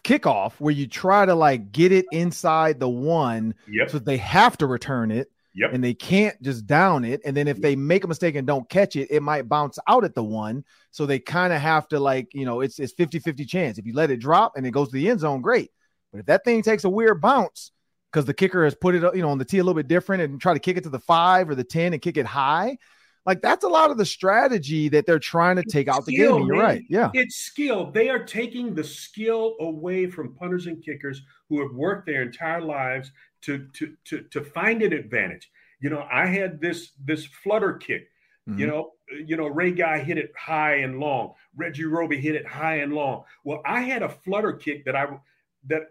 kickoff where you try to like get it inside the one, yep. so they have to return it. Yep. And they can't just down it. And then if they make a mistake and don't catch it, it might bounce out at the one. So they kind of have to like, you know, it's it's 50-50 chance. If you let it drop and it goes to the end zone, great. But if that thing takes a weird bounce, because the kicker has put it, you know, on the tee a little bit different and try to kick it to the five or the 10 and kick it high. Like that's a lot of the strategy that they're trying to take out the game. You're man. right. Yeah. It's skill. They are taking the skill away from punters and kickers who have worked their entire lives to to to, to find an advantage. You know, I had this this flutter kick. Mm-hmm. You know, you know, Ray Guy hit it high and long. Reggie Roby hit it high and long. Well, I had a flutter kick that I that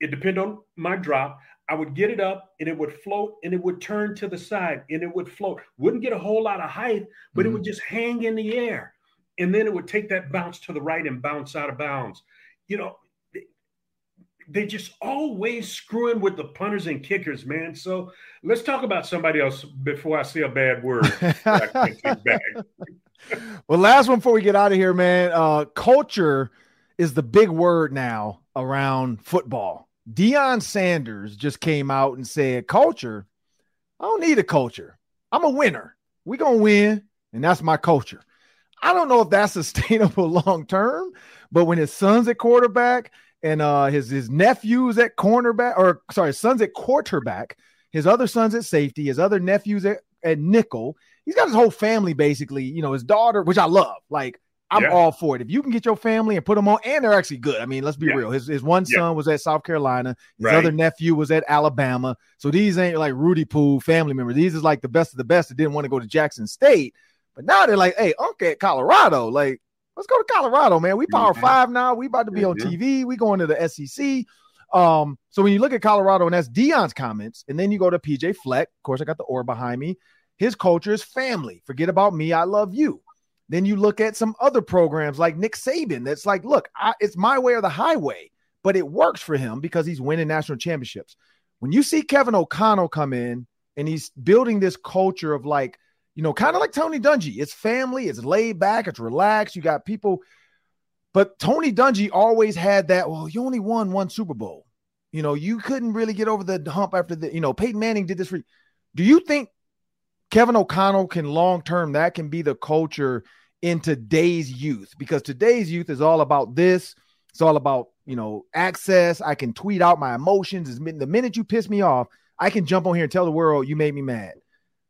it depended on my drop. I would get it up and it would float and it would turn to the side and it would float. Wouldn't get a whole lot of height, but mm-hmm. it would just hang in the air. And then it would take that bounce to the right and bounce out of bounds. You know, they, they just always screwing with the punters and kickers, man. So let's talk about somebody else before I say a bad word. well, last one before we get out of here, man. Uh, culture is the big word now around football Deion Sanders just came out and said, Culture, I don't need a culture. I'm a winner. We're going to win, and that's my culture. I don't know if that's sustainable long term, but when his son's at quarterback and uh, his his nephew's at cornerback, or sorry, his son's at quarterback, his other son's at safety, his other nephew's at, at nickel. He's got his whole family basically, you know, his daughter, which I love. Like I'm yeah. all for it. If you can get your family and put them on, and they're actually good. I mean, let's be yeah. real. His his one son yeah. was at South Carolina. His right. other nephew was at Alabama. So these ain't like Rudy Poo family members. These is like the best of the best that didn't want to go to Jackson State. But now they're like, hey, Uncle at Colorado. Like, Let's go to Colorado, man. We power mm-hmm. five now. We about to be mm-hmm. on TV. We going to the SEC. Um, so when you look at Colorado, and that's Deion's comments, and then you go to PJ Fleck. Of course, I got the oar behind me. His culture is family. Forget about me. I love you. Then you look at some other programs like Nick Saban. That's like, look, I, it's my way or the highway, but it works for him because he's winning national championships. When you see Kevin O'Connell come in and he's building this culture of like, you know, kind of like Tony Dungy. It's family, it's laid back, it's relaxed. You got people but Tony Dungy always had that. Well, you only won one Super Bowl. You know, you couldn't really get over the hump after the. You know, Peyton Manning did this for. You. Do you think Kevin O'Connell can long term that can be the culture in today's youth? Because today's youth is all about this. It's all about you know access. I can tweet out my emotions. The minute you piss me off, I can jump on here and tell the world you made me mad.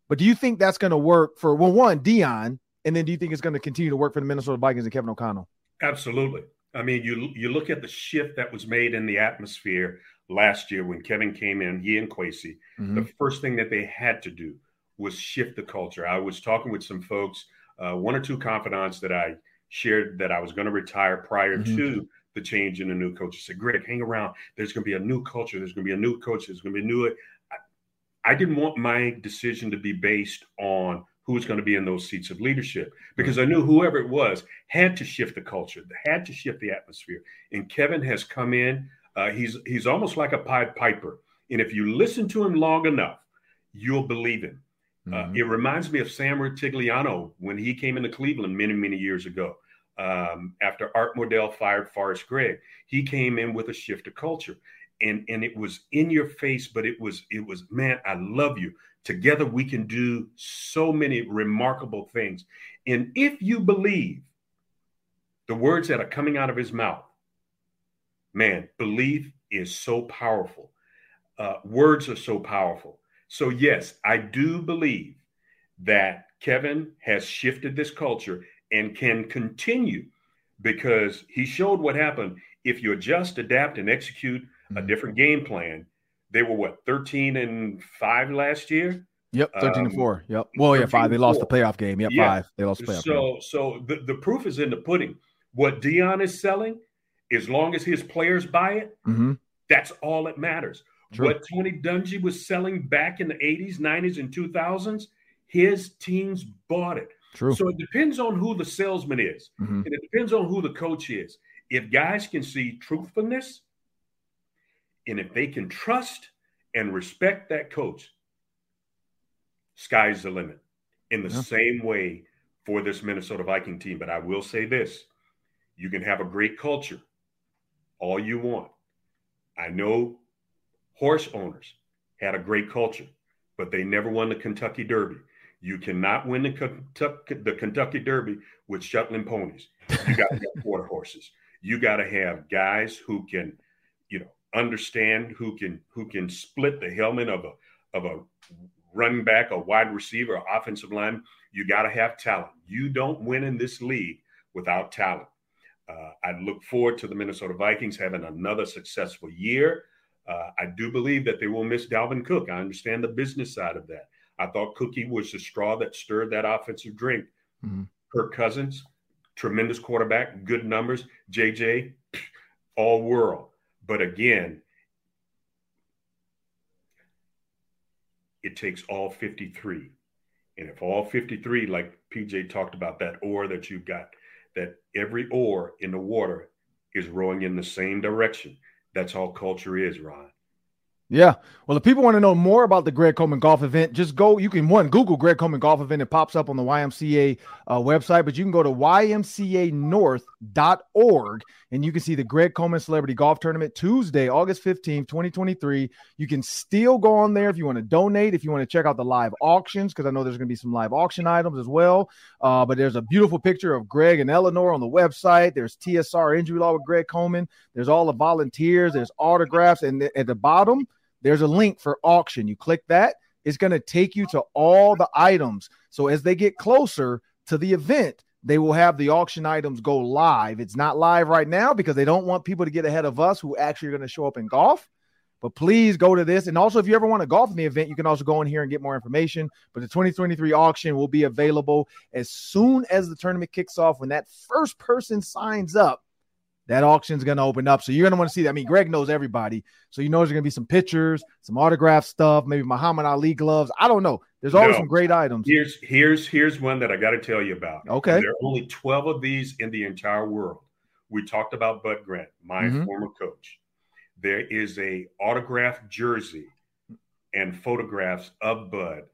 But do you think that's going to work for well, one Deion, and then do you think it's going to continue to work for the Minnesota Vikings and Kevin O'Connell? Absolutely. I mean, you you look at the shift that was made in the atmosphere last year when Kevin came in, he and Kwesi. Mm-hmm. The first thing that they had to do was shift the culture. I was talking with some folks, uh, one or two confidants that I shared that I was going to retire prior mm-hmm. to the change in the new coach. I said, Greg, hang around. There's going to be a new culture. There's going to be a new coach. There's going to be a new. I, I didn't want my decision to be based on who was going to be in those seats of leadership because I knew whoever it was had to shift the culture, had to shift the atmosphere. And Kevin has come in. Uh, he's he's almost like a Pied Piper, and if you listen to him long enough, you'll believe him. Uh, mm-hmm. Uh, it reminds me of Sam Rutigliano when he came into Cleveland many many years ago. Um, after Art Modell fired Forrest Gregg, he came in with a shift of culture, and and it was in your face, but it was it was man, I love you. Together, we can do so many remarkable things. And if you believe the words that are coming out of his mouth, man, belief is so powerful. Uh, words are so powerful. So, yes, I do believe that Kevin has shifted this culture and can continue because he showed what happened if you adjust, adapt, and execute a mm-hmm. different game plan they were what 13 and 5 last year Yep, 13 um, and 4. Yep. Well, yeah, 5. They lost the playoff game. Yep, yeah. 5. They lost the playoff so, game. So the, the proof is in the pudding. What Deion is selling, as long as his players buy it, mm-hmm. that's all that matters. True. What Tony Dungy was selling back in the 80s, 90s, and 2000s, his teams bought it. True. So it depends on who the salesman is, mm-hmm. and it depends on who the coach is. If guys can see truthfulness, and if they can trust and respect that coach, sky's the limit. In the yeah. same way for this Minnesota Viking team. But I will say this you can have a great culture all you want. I know horse owners had a great culture, but they never won the Kentucky Derby. You cannot win the Kentucky, the Kentucky Derby with Shetland ponies. You got to have quarter horses. You got to have guys who can you know understand who can who can split the helmet of a of a running back, a wide receiver, or offensive line. You got to have talent. You don't win in this league without talent. Uh, I look forward to the Minnesota Vikings having another successful year. Uh, I do believe that they will miss Dalvin Cook. I understand the business side of that. I thought Cookie was the straw that stirred that offensive drink. Mm-hmm. Kirk Cousins, tremendous quarterback, good numbers. JJ, all world. But again, it takes all 53. And if all 53, like PJ talked about, that oar that you've got, that every oar in the water is rowing in the same direction. That's all culture is, Ron. Yeah. Well, if people want to know more about the Greg Coleman golf event, just go. You can one Google Greg Coleman golf event. It pops up on the YMCA uh, website, but you can go to ymcanorth.org and you can see the Greg Coleman Celebrity Golf Tournament Tuesday, August 15th, 2023. You can still go on there if you want to donate, if you want to check out the live auctions, because I know there's going to be some live auction items as well. Uh, but there's a beautiful picture of Greg and Eleanor on the website. There's TSR injury law with Greg Coleman. There's all the volunteers. There's autographs. And at the bottom, there's a link for auction. You click that, it's going to take you to all the items. So as they get closer to the event, they will have the auction items go live. It's not live right now because they don't want people to get ahead of us who actually are going to show up in golf. But please go to this. And also, if you ever want to golf in the event, you can also go in here and get more information. But the 2023 auction will be available as soon as the tournament kicks off. When that first person signs up, that auction's going to open up. So you're going to want to see that. I mean, Greg knows everybody. So you know there's going to be some pictures, some autograph stuff, maybe Muhammad Ali gloves. I don't know. There's always no. some great items. Here's here's here's one that I got to tell you about. Okay. There are only 12 of these in the entire world. We talked about Bud Grant, my mm-hmm. former coach. There is a autographed jersey and photographs of Bud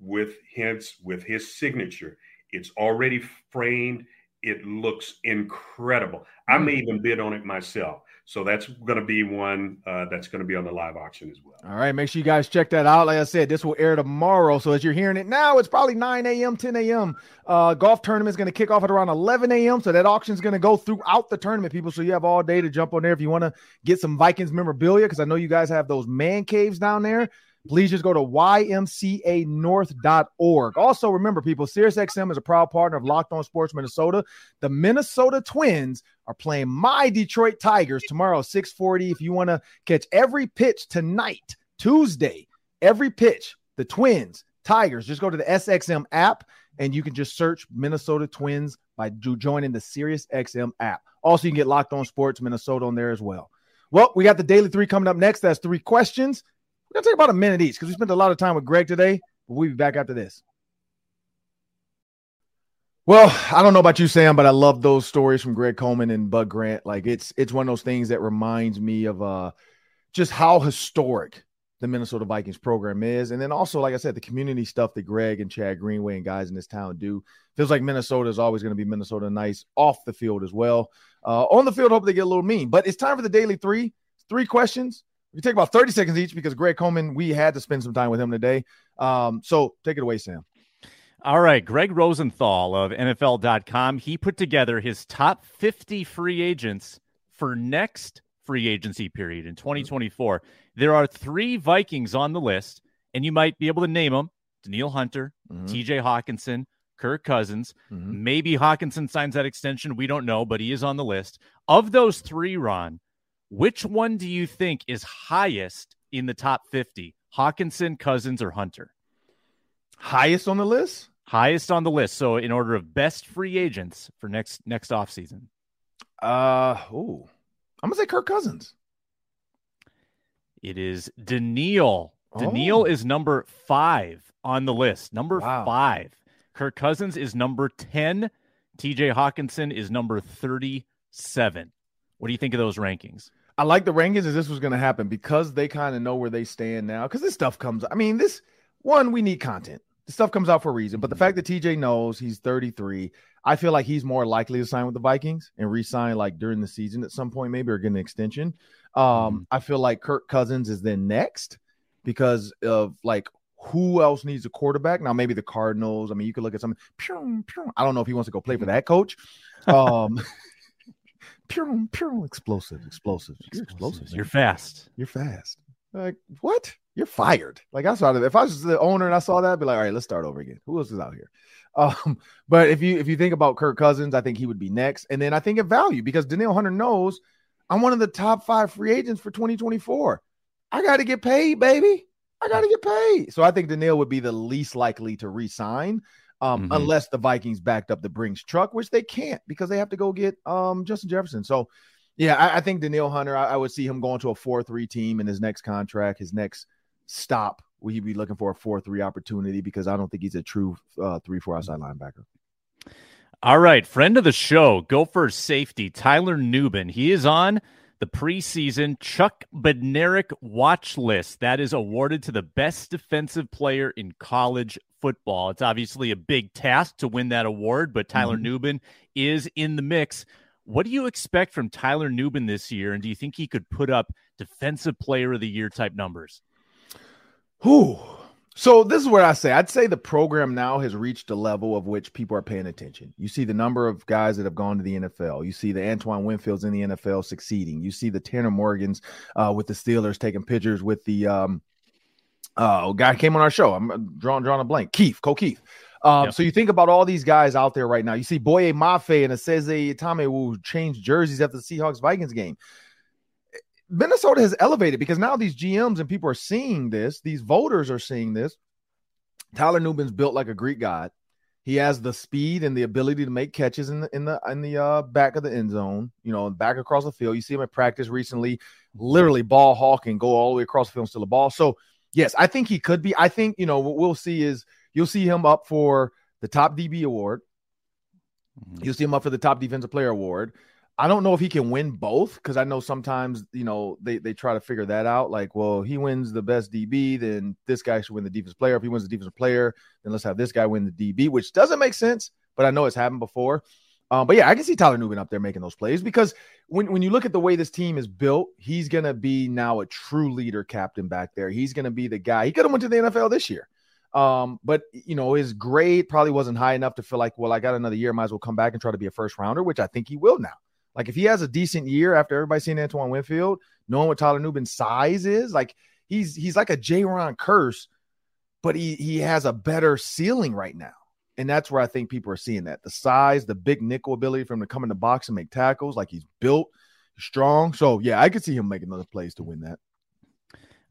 with hints with his signature. It's already framed it looks incredible. I may even bid on it myself. So that's going to be one uh, that's going to be on the live auction as well. All right. Make sure you guys check that out. Like I said, this will air tomorrow. So as you're hearing it now, it's probably 9 a.m., 10 a.m. Uh, golf tournament is going to kick off at around 11 a.m. So that auction is going to go throughout the tournament, people. So you have all day to jump on there if you want to get some Vikings memorabilia because I know you guys have those man caves down there please just go to ymcanorth.org. Also, remember, people, SiriusXM is a proud partner of Locked On Sports Minnesota. The Minnesota Twins are playing my Detroit Tigers tomorrow, 640. If you want to catch every pitch tonight, Tuesday, every pitch, the Twins, Tigers, just go to the SXM app and you can just search Minnesota Twins by joining the SiriusXM app. Also, you can get Locked On Sports Minnesota on there as well. Well, we got the Daily Three coming up next. That's three questions. We're gonna take about a minute each because we spent a lot of time with Greg today. But we'll be back after this. Well, I don't know about you, Sam, but I love those stories from Greg Coleman and Bud Grant. Like it's it's one of those things that reminds me of uh just how historic the Minnesota Vikings program is. And then also, like I said, the community stuff that Greg and Chad Greenway and guys in this town do. Feels like Minnesota is always going to be Minnesota nice off the field as well. Uh, on the field, hope they get a little mean. But it's time for the daily three. Three questions. We take about 30 seconds each because Greg Coleman, we had to spend some time with him today. Um, so take it away, Sam. All right. Greg Rosenthal of NFL.com, he put together his top 50 free agents for next free agency period in 2024. There are three Vikings on the list, and you might be able to name them Danielle Hunter, mm-hmm. TJ Hockenson, Kirk Cousins. Mm-hmm. Maybe Hockenson signs that extension. We don't know, but he is on the list. Of those three, Ron, which one do you think is highest in the top 50? Hockenson, Cousins, or Hunter? Highest on the list? Highest on the list. So in order of best free agents for next next offseason. Uh oh. I'm gonna say Kirk Cousins. It is. Danielle oh. is number five on the list. Number wow. five. Kirk Cousins is number 10. TJ Hockenson is number 37. What do you think of those rankings? I like the rankings as this was going to happen because they kind of know where they stand now. Because this stuff comes. I mean, this one we need content. This stuff comes out for a reason. But the fact that TJ knows he's 33, I feel like he's more likely to sign with the Vikings and re-sign like during the season at some point, maybe or get an extension. Um, mm-hmm. I feel like Kirk Cousins is then next because of like who else needs a quarterback now? Maybe the Cardinals. I mean, you could look at some. I don't know if he wants to go play for that coach. Um, pure, pure explosive, explosive. You're explosive. You're fast. You're fast. Like what? You're fired. Like I saw it. If I was the owner and I saw that, I'd be like, all right, let's start over again. Who else is out here? Um, but if you if you think about Kirk Cousins, I think he would be next. And then I think of value because Danielle Hunter knows I'm one of the top five free agents for 2024. I got to get paid, baby. I got to get paid. So I think Danielle would be the least likely to resign um, mm-hmm. unless the Vikings backed up the Brinks truck, which they can't because they have to go get um, Justin Jefferson. So, yeah, I, I think Danielle Hunter, I, I, would see him going to a 4 3 team in his next contract, his next stop. Will he be looking for a 4 3 opportunity? Because I don't think he's a true uh, 3 4 outside linebacker. All right. Friend of the show, Gopher safety, Tyler Nubin. He is on the preseason Chuck Bednarik watch list that is awarded to the best defensive player in college football. It's obviously a big task to win that award, but Tyler mm-hmm. Nubin is in the mix. What do you expect from Tyler Nubin this year? And do you think he could put up defensive player of the year type numbers? Who? So this is where I say I'd say the program now has reached a level of which people are paying attention. You see the number of guys that have gone to the NFL. You see the Antoine Winfields in the NFL succeeding. You see the Tanner Morgans uh, with the Steelers taking pictures with the um, uh, guy came on our show. I'm drawing drawing a blank. Keith, Ko Keith. Um, yep. So you think about all these guys out there right now. You see Boye Mafe and Esezi Otomewo who changed jerseys after the Seahawks Vikings game. Minnesota has elevated because now these GMs and people are seeing this. These voters are seeing this. Tyler Nubin's built like a Greek god. He has the speed and the ability to make catches in the in the in the uh, back of the end zone. You know, back across the field. You see him at practice recently, literally ball hawking, go all the way across the field, and steal the ball. So yes, I think he could be. I think you know what we'll see is you'll see him up for the top DB award. Mm-hmm. You'll see him up for the top defensive player award. I don't know if he can win both because I know sometimes you know they they try to figure that out. Like, well, he wins the best DB, then this guy should win the defensive player. If he wins the defensive player, then let's have this guy win the DB, which doesn't make sense. But I know it's happened before. Um, but yeah, I can see Tyler Nubin up there making those plays because when, when you look at the way this team is built, he's gonna be now a true leader captain back there. He's gonna be the guy. He could have went to the NFL this year. Um, but you know, his grade probably wasn't high enough to feel like, well, I got another year, might as well come back and try to be a first rounder, which I think he will now. Like if he has a decent year after everybody seeing Antoine Winfield, knowing what Tyler Nubin's size is, like he's he's like a Jayron Kearse, but he he has a better ceiling right now. And that's where I think people are seeing that. The size, the big nickel ability for him to come in the box and make tackles, like he's built, strong. So yeah, I could see him making those plays to win that.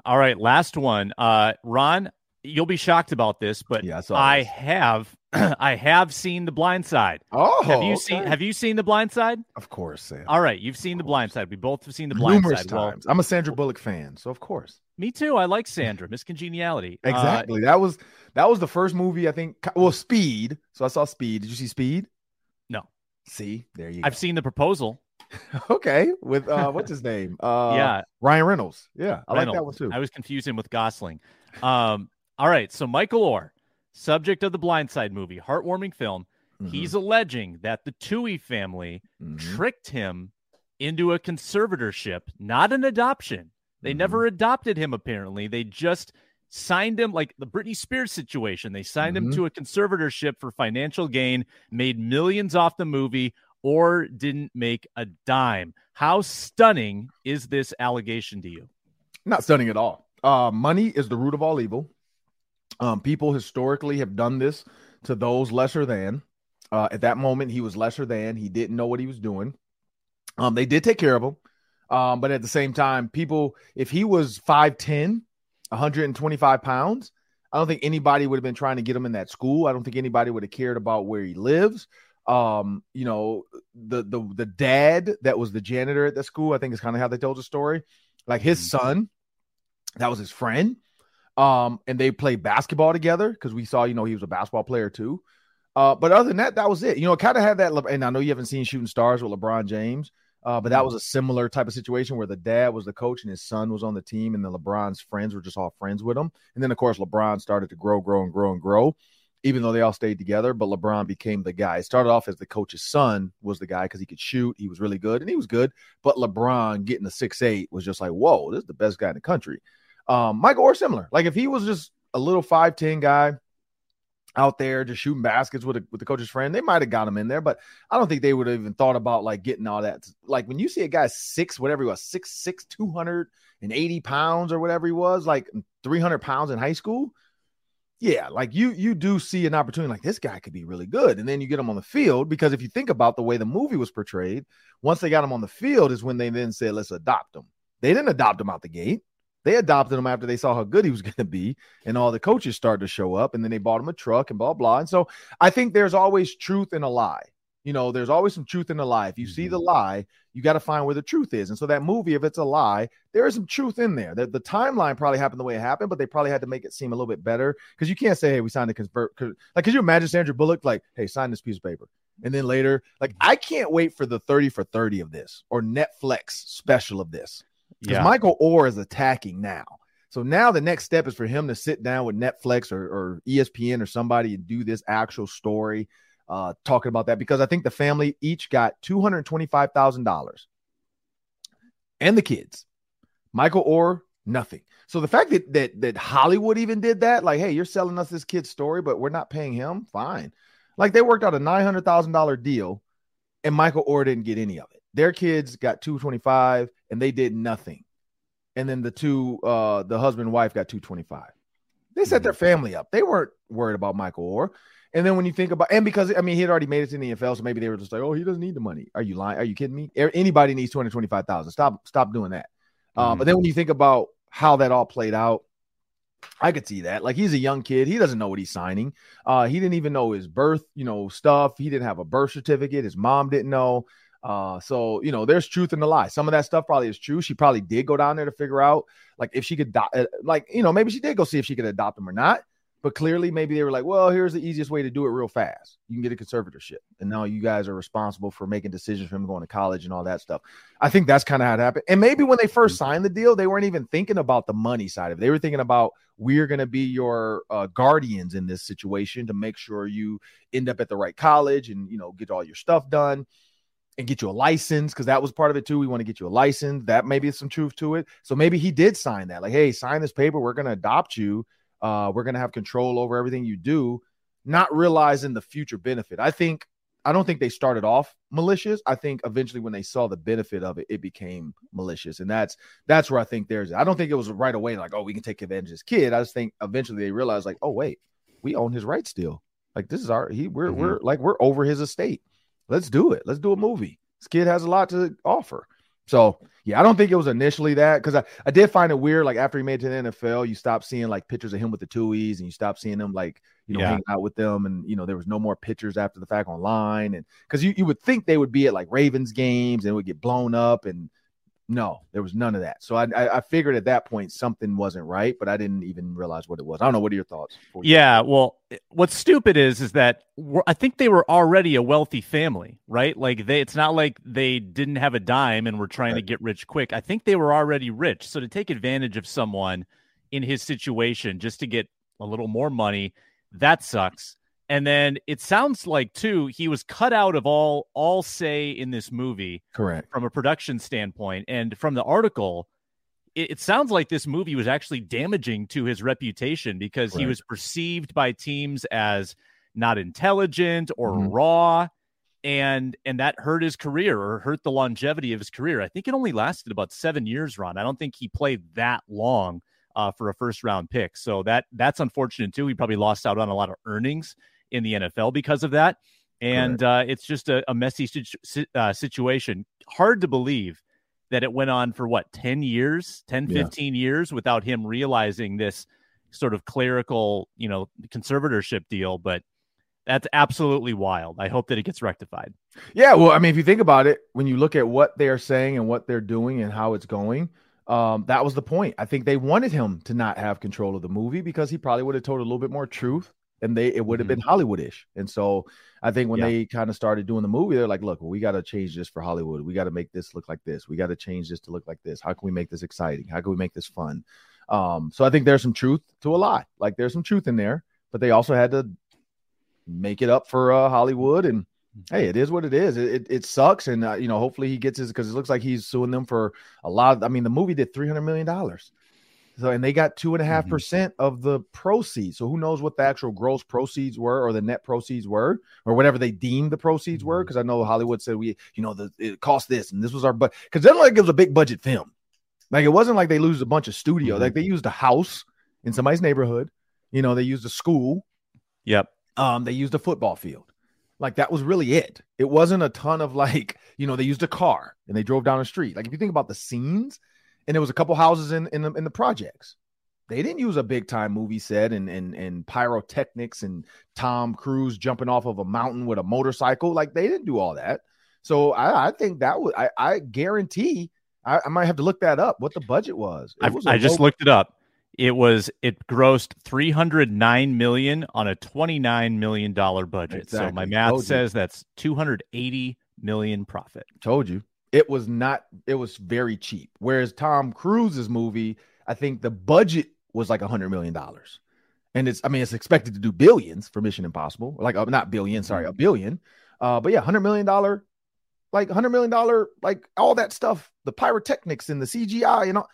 All right, last one. Uh Ron, you'll be shocked about this, but yeah, I, I have I have seen The Blind Side. Oh, have you okay. seen Have you seen The Blind Side? Of course, Sam. All right, you've seen The Blind Side. We both have seen The Blind Numerous Side. times. Well, I'm a Sandra Bullock fan, so of course. Me too. I like Sandra. Miss Congeniality. Uh, exactly. Uh, that was that was the first movie I think. Well, Speed. So I saw Speed. Did you see Speed? No. See, there you. Go. I've seen the proposal. okay, with uh, what's his name? Uh, yeah, Ryan Reynolds. Yeah, I Reynolds. like that one too. I was confusing with Gosling. Um, all right, so Michael Oher subject of the Blind Side movie, heartwarming film. Mm-hmm. He's alleging that the Tuohy family mm-hmm. tricked him into a conservatorship, not an adoption. They mm-hmm. never adopted him, apparently. They just signed him like the Britney Spears situation. They signed him mm-hmm. to a conservatorship for financial gain, made millions off the movie, or didn't make a dime. How stunning is this allegation to you? Not stunning at all. Uh, money is the root of all evil. Um, people historically have done this to those lesser than. Uh, at that moment, he was lesser than. He didn't know what he was doing. Um, they did take care of him. Um, but at the same time, people, if he was 5'10, 125 pounds, I don't think anybody would have been trying to get him in that school. I don't think anybody would have cared about where he lives. Um, you know, the the the dad that was the janitor at the school, I think is kind of how they told the story. Like his mm-hmm. son, that was his friend. Um, and they played basketball together because we saw, you know, he was a basketball player too. Uh, but other than that, that was it. You know, kind of had that. And I know you haven't seen Shooting Stars with LeBron James, uh, but that mm-hmm. was a similar type of situation where the dad was the coach and his son was on the team, and the LeBron's friends were just all friends with him. And then, of course, LeBron started to grow, grow, and grow and grow, even though they all stayed together. But LeBron became the guy. It started off as the coach's son was the guy because he could shoot, he was really good, and he was good. But LeBron getting the six eight was just like, whoa, this is the best guy in the country. Um, Michael Oher similar. Like if he was just a little 5'10 guy out there just shooting baskets with a, with the coach's friend, they might have got him in there, but I don't think they would have even thought about like getting all that. Like when you see a guy six, whatever he was, six, six, 280 pounds or whatever he was, like 300 pounds in high school. Yeah, like you you do see an opportunity like this guy could be really good, and then you get him on the field because if you think about the way the movie was portrayed, once they got him on the field is when they then said let's adopt him. They didn't adopt him out the gate. They adopted him after they saw how good he was going to be, and all the coaches started to show up, and then they bought him a truck and blah blah. And so I think there's always truth in a lie. You know, there's always some truth in a lie. If you mm-hmm. see the mm-hmm. lie, you got to find where the truth is. And so that movie, if it's a lie, there is some truth in there. The, the timeline probably happened the way it happened, but they probably had to make it seem a little bit better because you can't say, "Hey, we signed a convert." Like, could you imagine Sandra Bullock like, "Hey, sign this piece of paper," and then later, like, mm-hmm. I can't wait for the thirty for thirty of this or Netflix special of this because yeah. Michael Oher is attacking now. So now the next step is for him to sit down with Netflix or, or ESPN or somebody and do this actual story, uh, talking about that because I think the family each got two hundred twenty-five thousand dollars, and the kids, Michael Oher nothing. So the fact that that that Hollywood even did that, like, hey, you're selling us this kid's story, but we're not paying him, fine. Like they worked out a nine hundred thousand dollar deal, and Michael Oher didn't get any of it. Their kids got two twenty-five, and they did nothing and then the two uh the husband and wife got 225 they set their mm-hmm. family up they weren't worried about michael oher and then when you think about and because i mean he had already made it to the nfl so maybe they were just like oh he doesn't need the money are you lying are you kidding me anybody needs 225000 stop stop doing that Uh, but then when you think about how that all played out, I could see that. Like he's a young kid, he doesn't know what he's signing. Uh, he didn't even know his birth, you know, stuff. He didn't have a birth certificate. His mom didn't know. Uh, so you know, there's truth in the lie. Some of that stuff probably is true. She probably did go down there to figure out, like, if she could, do- uh, like, you know, maybe she did go see if she could adopt him or not. But clearly, maybe they were like, well, here's the easiest way to do it real fast. You can get a conservatorship. And now you guys are responsible for making decisions for him going to college and all that stuff. I think that's kind of how it happened. And maybe when they first signed the deal, they weren't even thinking about the money side of it. They were thinking about, we're going to be your uh, guardians in this situation to make sure you end up at the right college and, you know, get all your stuff done and get you a license because that was part of it too. We want to get you a license. That maybe is some truth to it. So maybe he did sign that. Like, hey, sign this paper. We're going to adopt you uh, we're going to have control over everything you do, not realizing the future benefit. I think, I don't think they started off malicious. I think eventually when they saw the benefit of it, it became malicious. And that's, that's where I think there's, I don't think it was right away like, oh, we can take advantage of this kid. I just think eventually they realized like, oh, wait, we own his rights still. Like this is our, he, we're, mm-hmm. we're like, we're over his estate. Let's do it. Let's do a movie. This kid has a lot to offer. So yeah, I don't think it was initially that because I, I did find it weird. Like after he made it to the NFL, you stop seeing like pictures of him with the Tuohys and you stop seeing him like, you know, yeah. hanging out with them. And, you know, there was no more pictures after the fact online. And because you, you would think they would be at like Ravens games and would get blown up and no, there was none of that. So I, I, I figured at that point something wasn't right, but I didn't even realize what it was. I don't know. What are your thoughts? Yeah, well, what's stupid is is that I think they were already a wealthy family, right? Like they, it's not like they didn't have a dime and were trying right. to get rich quick. I think they were already rich. So to take advantage of someone in his situation just to get a little more money, that sucks. And then it sounds like too he was cut out of all all say in this movie, correct, from a production standpoint. And from the article, it, it sounds like this movie was actually damaging to his reputation because he was perceived by teams as not intelligent or mm-hmm. raw and and that hurt his career or hurt the longevity of his career. I think it only lasted about seven years, Ron. I don't think he played that long uh, for a first round pick. So that that's unfortunate too. He probably lost out on a lot of earnings in the NFL because of that. And uh, it's just a, a messy situ- uh, situation. Hard to believe that it went on for what, 10 years, 10, yeah. 15 years without him realizing this sort of clerical, you know, conservatorship deal. But that's absolutely wild. I hope that it gets rectified. Yeah. Well, I mean, if you think about it, when you look at what they're saying and what they're doing and how it's going, um, that was the point. I think they wanted him to not have control of the movie because he probably would have told a little bit more truth and they it would have mm-hmm. been Hollywoodish. And so I think when yeah. they kind of started doing the movie, they're like, look, well, we got to change this for Hollywood. We got to make this look like this. We got to change this to look like this. How can we make this exciting? How can we make this fun? Um, so I think there's some truth to a lot. Like there's some truth in there, but they also had to make it up for uh, Hollywood. And hey, it is what it is. It it, it sucks, and uh, you know, hopefully he gets his because it looks like he's suing them for a lot. Of, I mean, the movie did three hundred million dollars. So and they got two and a half mm-hmm. percent of the proceeds. So who knows what the actual gross proceeds were or the net proceeds were or whatever they deemed the proceeds were? Because mm-hmm. I know Hollywood said we, you know, the it cost this and this was our but because then like it was a big budget film. Like it wasn't like they lose a bunch of studio. Mm-hmm. Like they used a house in somebody's neighborhood. You know, they used a school. Yep. Um, they used a football field. Like that was really it. It wasn't a ton of like, you know, they used a car and they drove down a street. Like if you think about the scenes, and there was a couple houses in in the, in the projects. They didn't use a big time movie set and and and pyrotechnics and Tom Cruise jumping off of a mountain with a motorcycle. Like they didn't do all that. So I, I think that would I, I guarantee I, I, might have to look that up what the budget was. was I just looked it up. It was it grossed 309 million on a 29 million dollar budget. Exactly. So my math Told says you. that's 280 million profit. Told you it was not it was very cheap. Whereas tom cruise's movie i think the budget was like a hundred million dollars. And it's i mean it's expected to do billions for mission impossible. Like uh, not billion sorry a mm-hmm. billion. Uh but yeah hundred million dollar like hundred million dollar like all that stuff the pyrotechnics and the cgi you know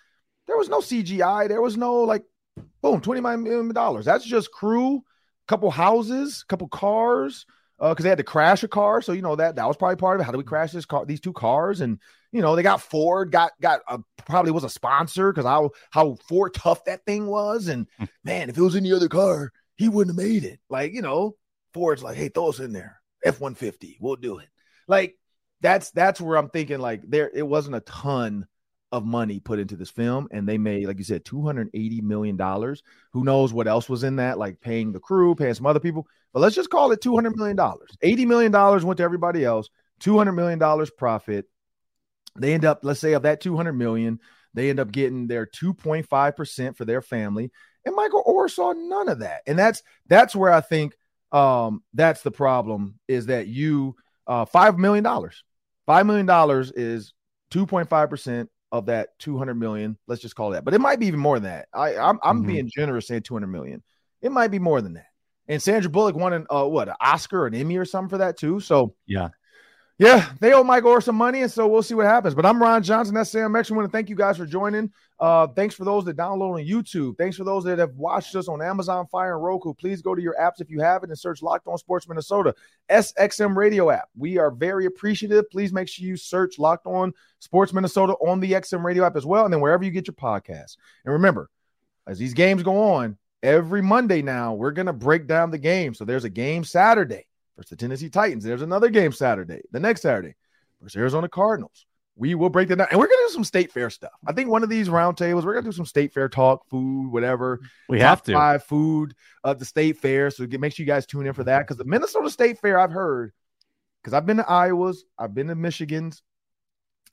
there was no cgi there was no like boom 29 million dollars. That's just crew couple houses couple cars because uh, they had to crash a car. So you know that that was probably part of it. How do we mm-hmm. crash this car? These two cars, and you know they got Ford got got a, probably was a sponsor because how how Ford tough that thing was, and hmm. man, if it was in the other car, he wouldn't have made it. Like you know, Ford's like, hey, throw us in there, F one fifty, we'll do it. Like that's that's where I'm thinking like there it wasn't a ton of money put into this film, and they made, like you said, two hundred eighty million dollars. Who knows what else was in that, like paying the crew, paying some other people. But let's just call it two hundred million dollars. Eighty million dollars went to everybody else. Two hundred million dollars profit. They end up, let's say, of that two hundred million, they end up getting their two point five percent for their family. And Michael Oher saw none of that, and that's that's where I think um, that's the problem is that you uh, five million dollars, five million dollars is two point five percent of that 200 million. Let's just call that, but it might be even more than that. I, I'm, I'm mm-hmm. being generous saying 200 million. It might be more than that. And Sandra Bullock won an uh, what an Oscar, an Emmy, or something for that too. So yeah, yeah, they owe Mike Oher some money, and so we'll see what happens. But I'm Ron Johnson. That's Sam X. I want to thank you guys for joining. Uh, thanks for those that download on YouTube. Thanks for those that have watched us on Amazon Fire and Roku. Please go to your apps if you have it and search Locked On Sports Minnesota, SXM Radio app. We are very appreciative. Please make sure you search Locked On Sports Minnesota on the XM Radio app as well, and then wherever you get your podcast. And remember, as these games go on, every Monday now we're gonna break down the game. So there's a game Saturday versus the Tennessee Titans. There's another game Saturday, the next Saturday versus Arizona Cardinals. We will break that down, and we're gonna do some state fair stuff. I think one of these roundtables, we're gonna do some state fair talk, food, whatever. We have to five food at the state fair. So get, make sure you guys tune in for that because the Minnesota State Fair, I've heard, because I've been to Iowa's, I've been to Michigan's,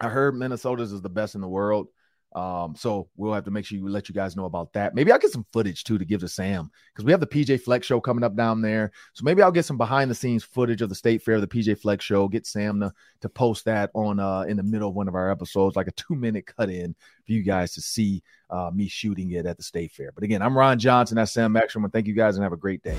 I heard Minnesota's is the best in the world. Um, so we'll have to make sure you let you guys know about that. Maybe I'll get some footage too to give to Sam because we have the PJ Flex show coming up down there. So maybe I'll get some behind the scenes footage of the state fair, the PJ Flex show, get Sam to, to post that on uh in the middle of one of our episodes, like a two minute cut in for you guys to see uh me shooting it at the state fair. But again, I'm Ron Johnson, that's Sam Maxwell. Thank you guys and have a great day.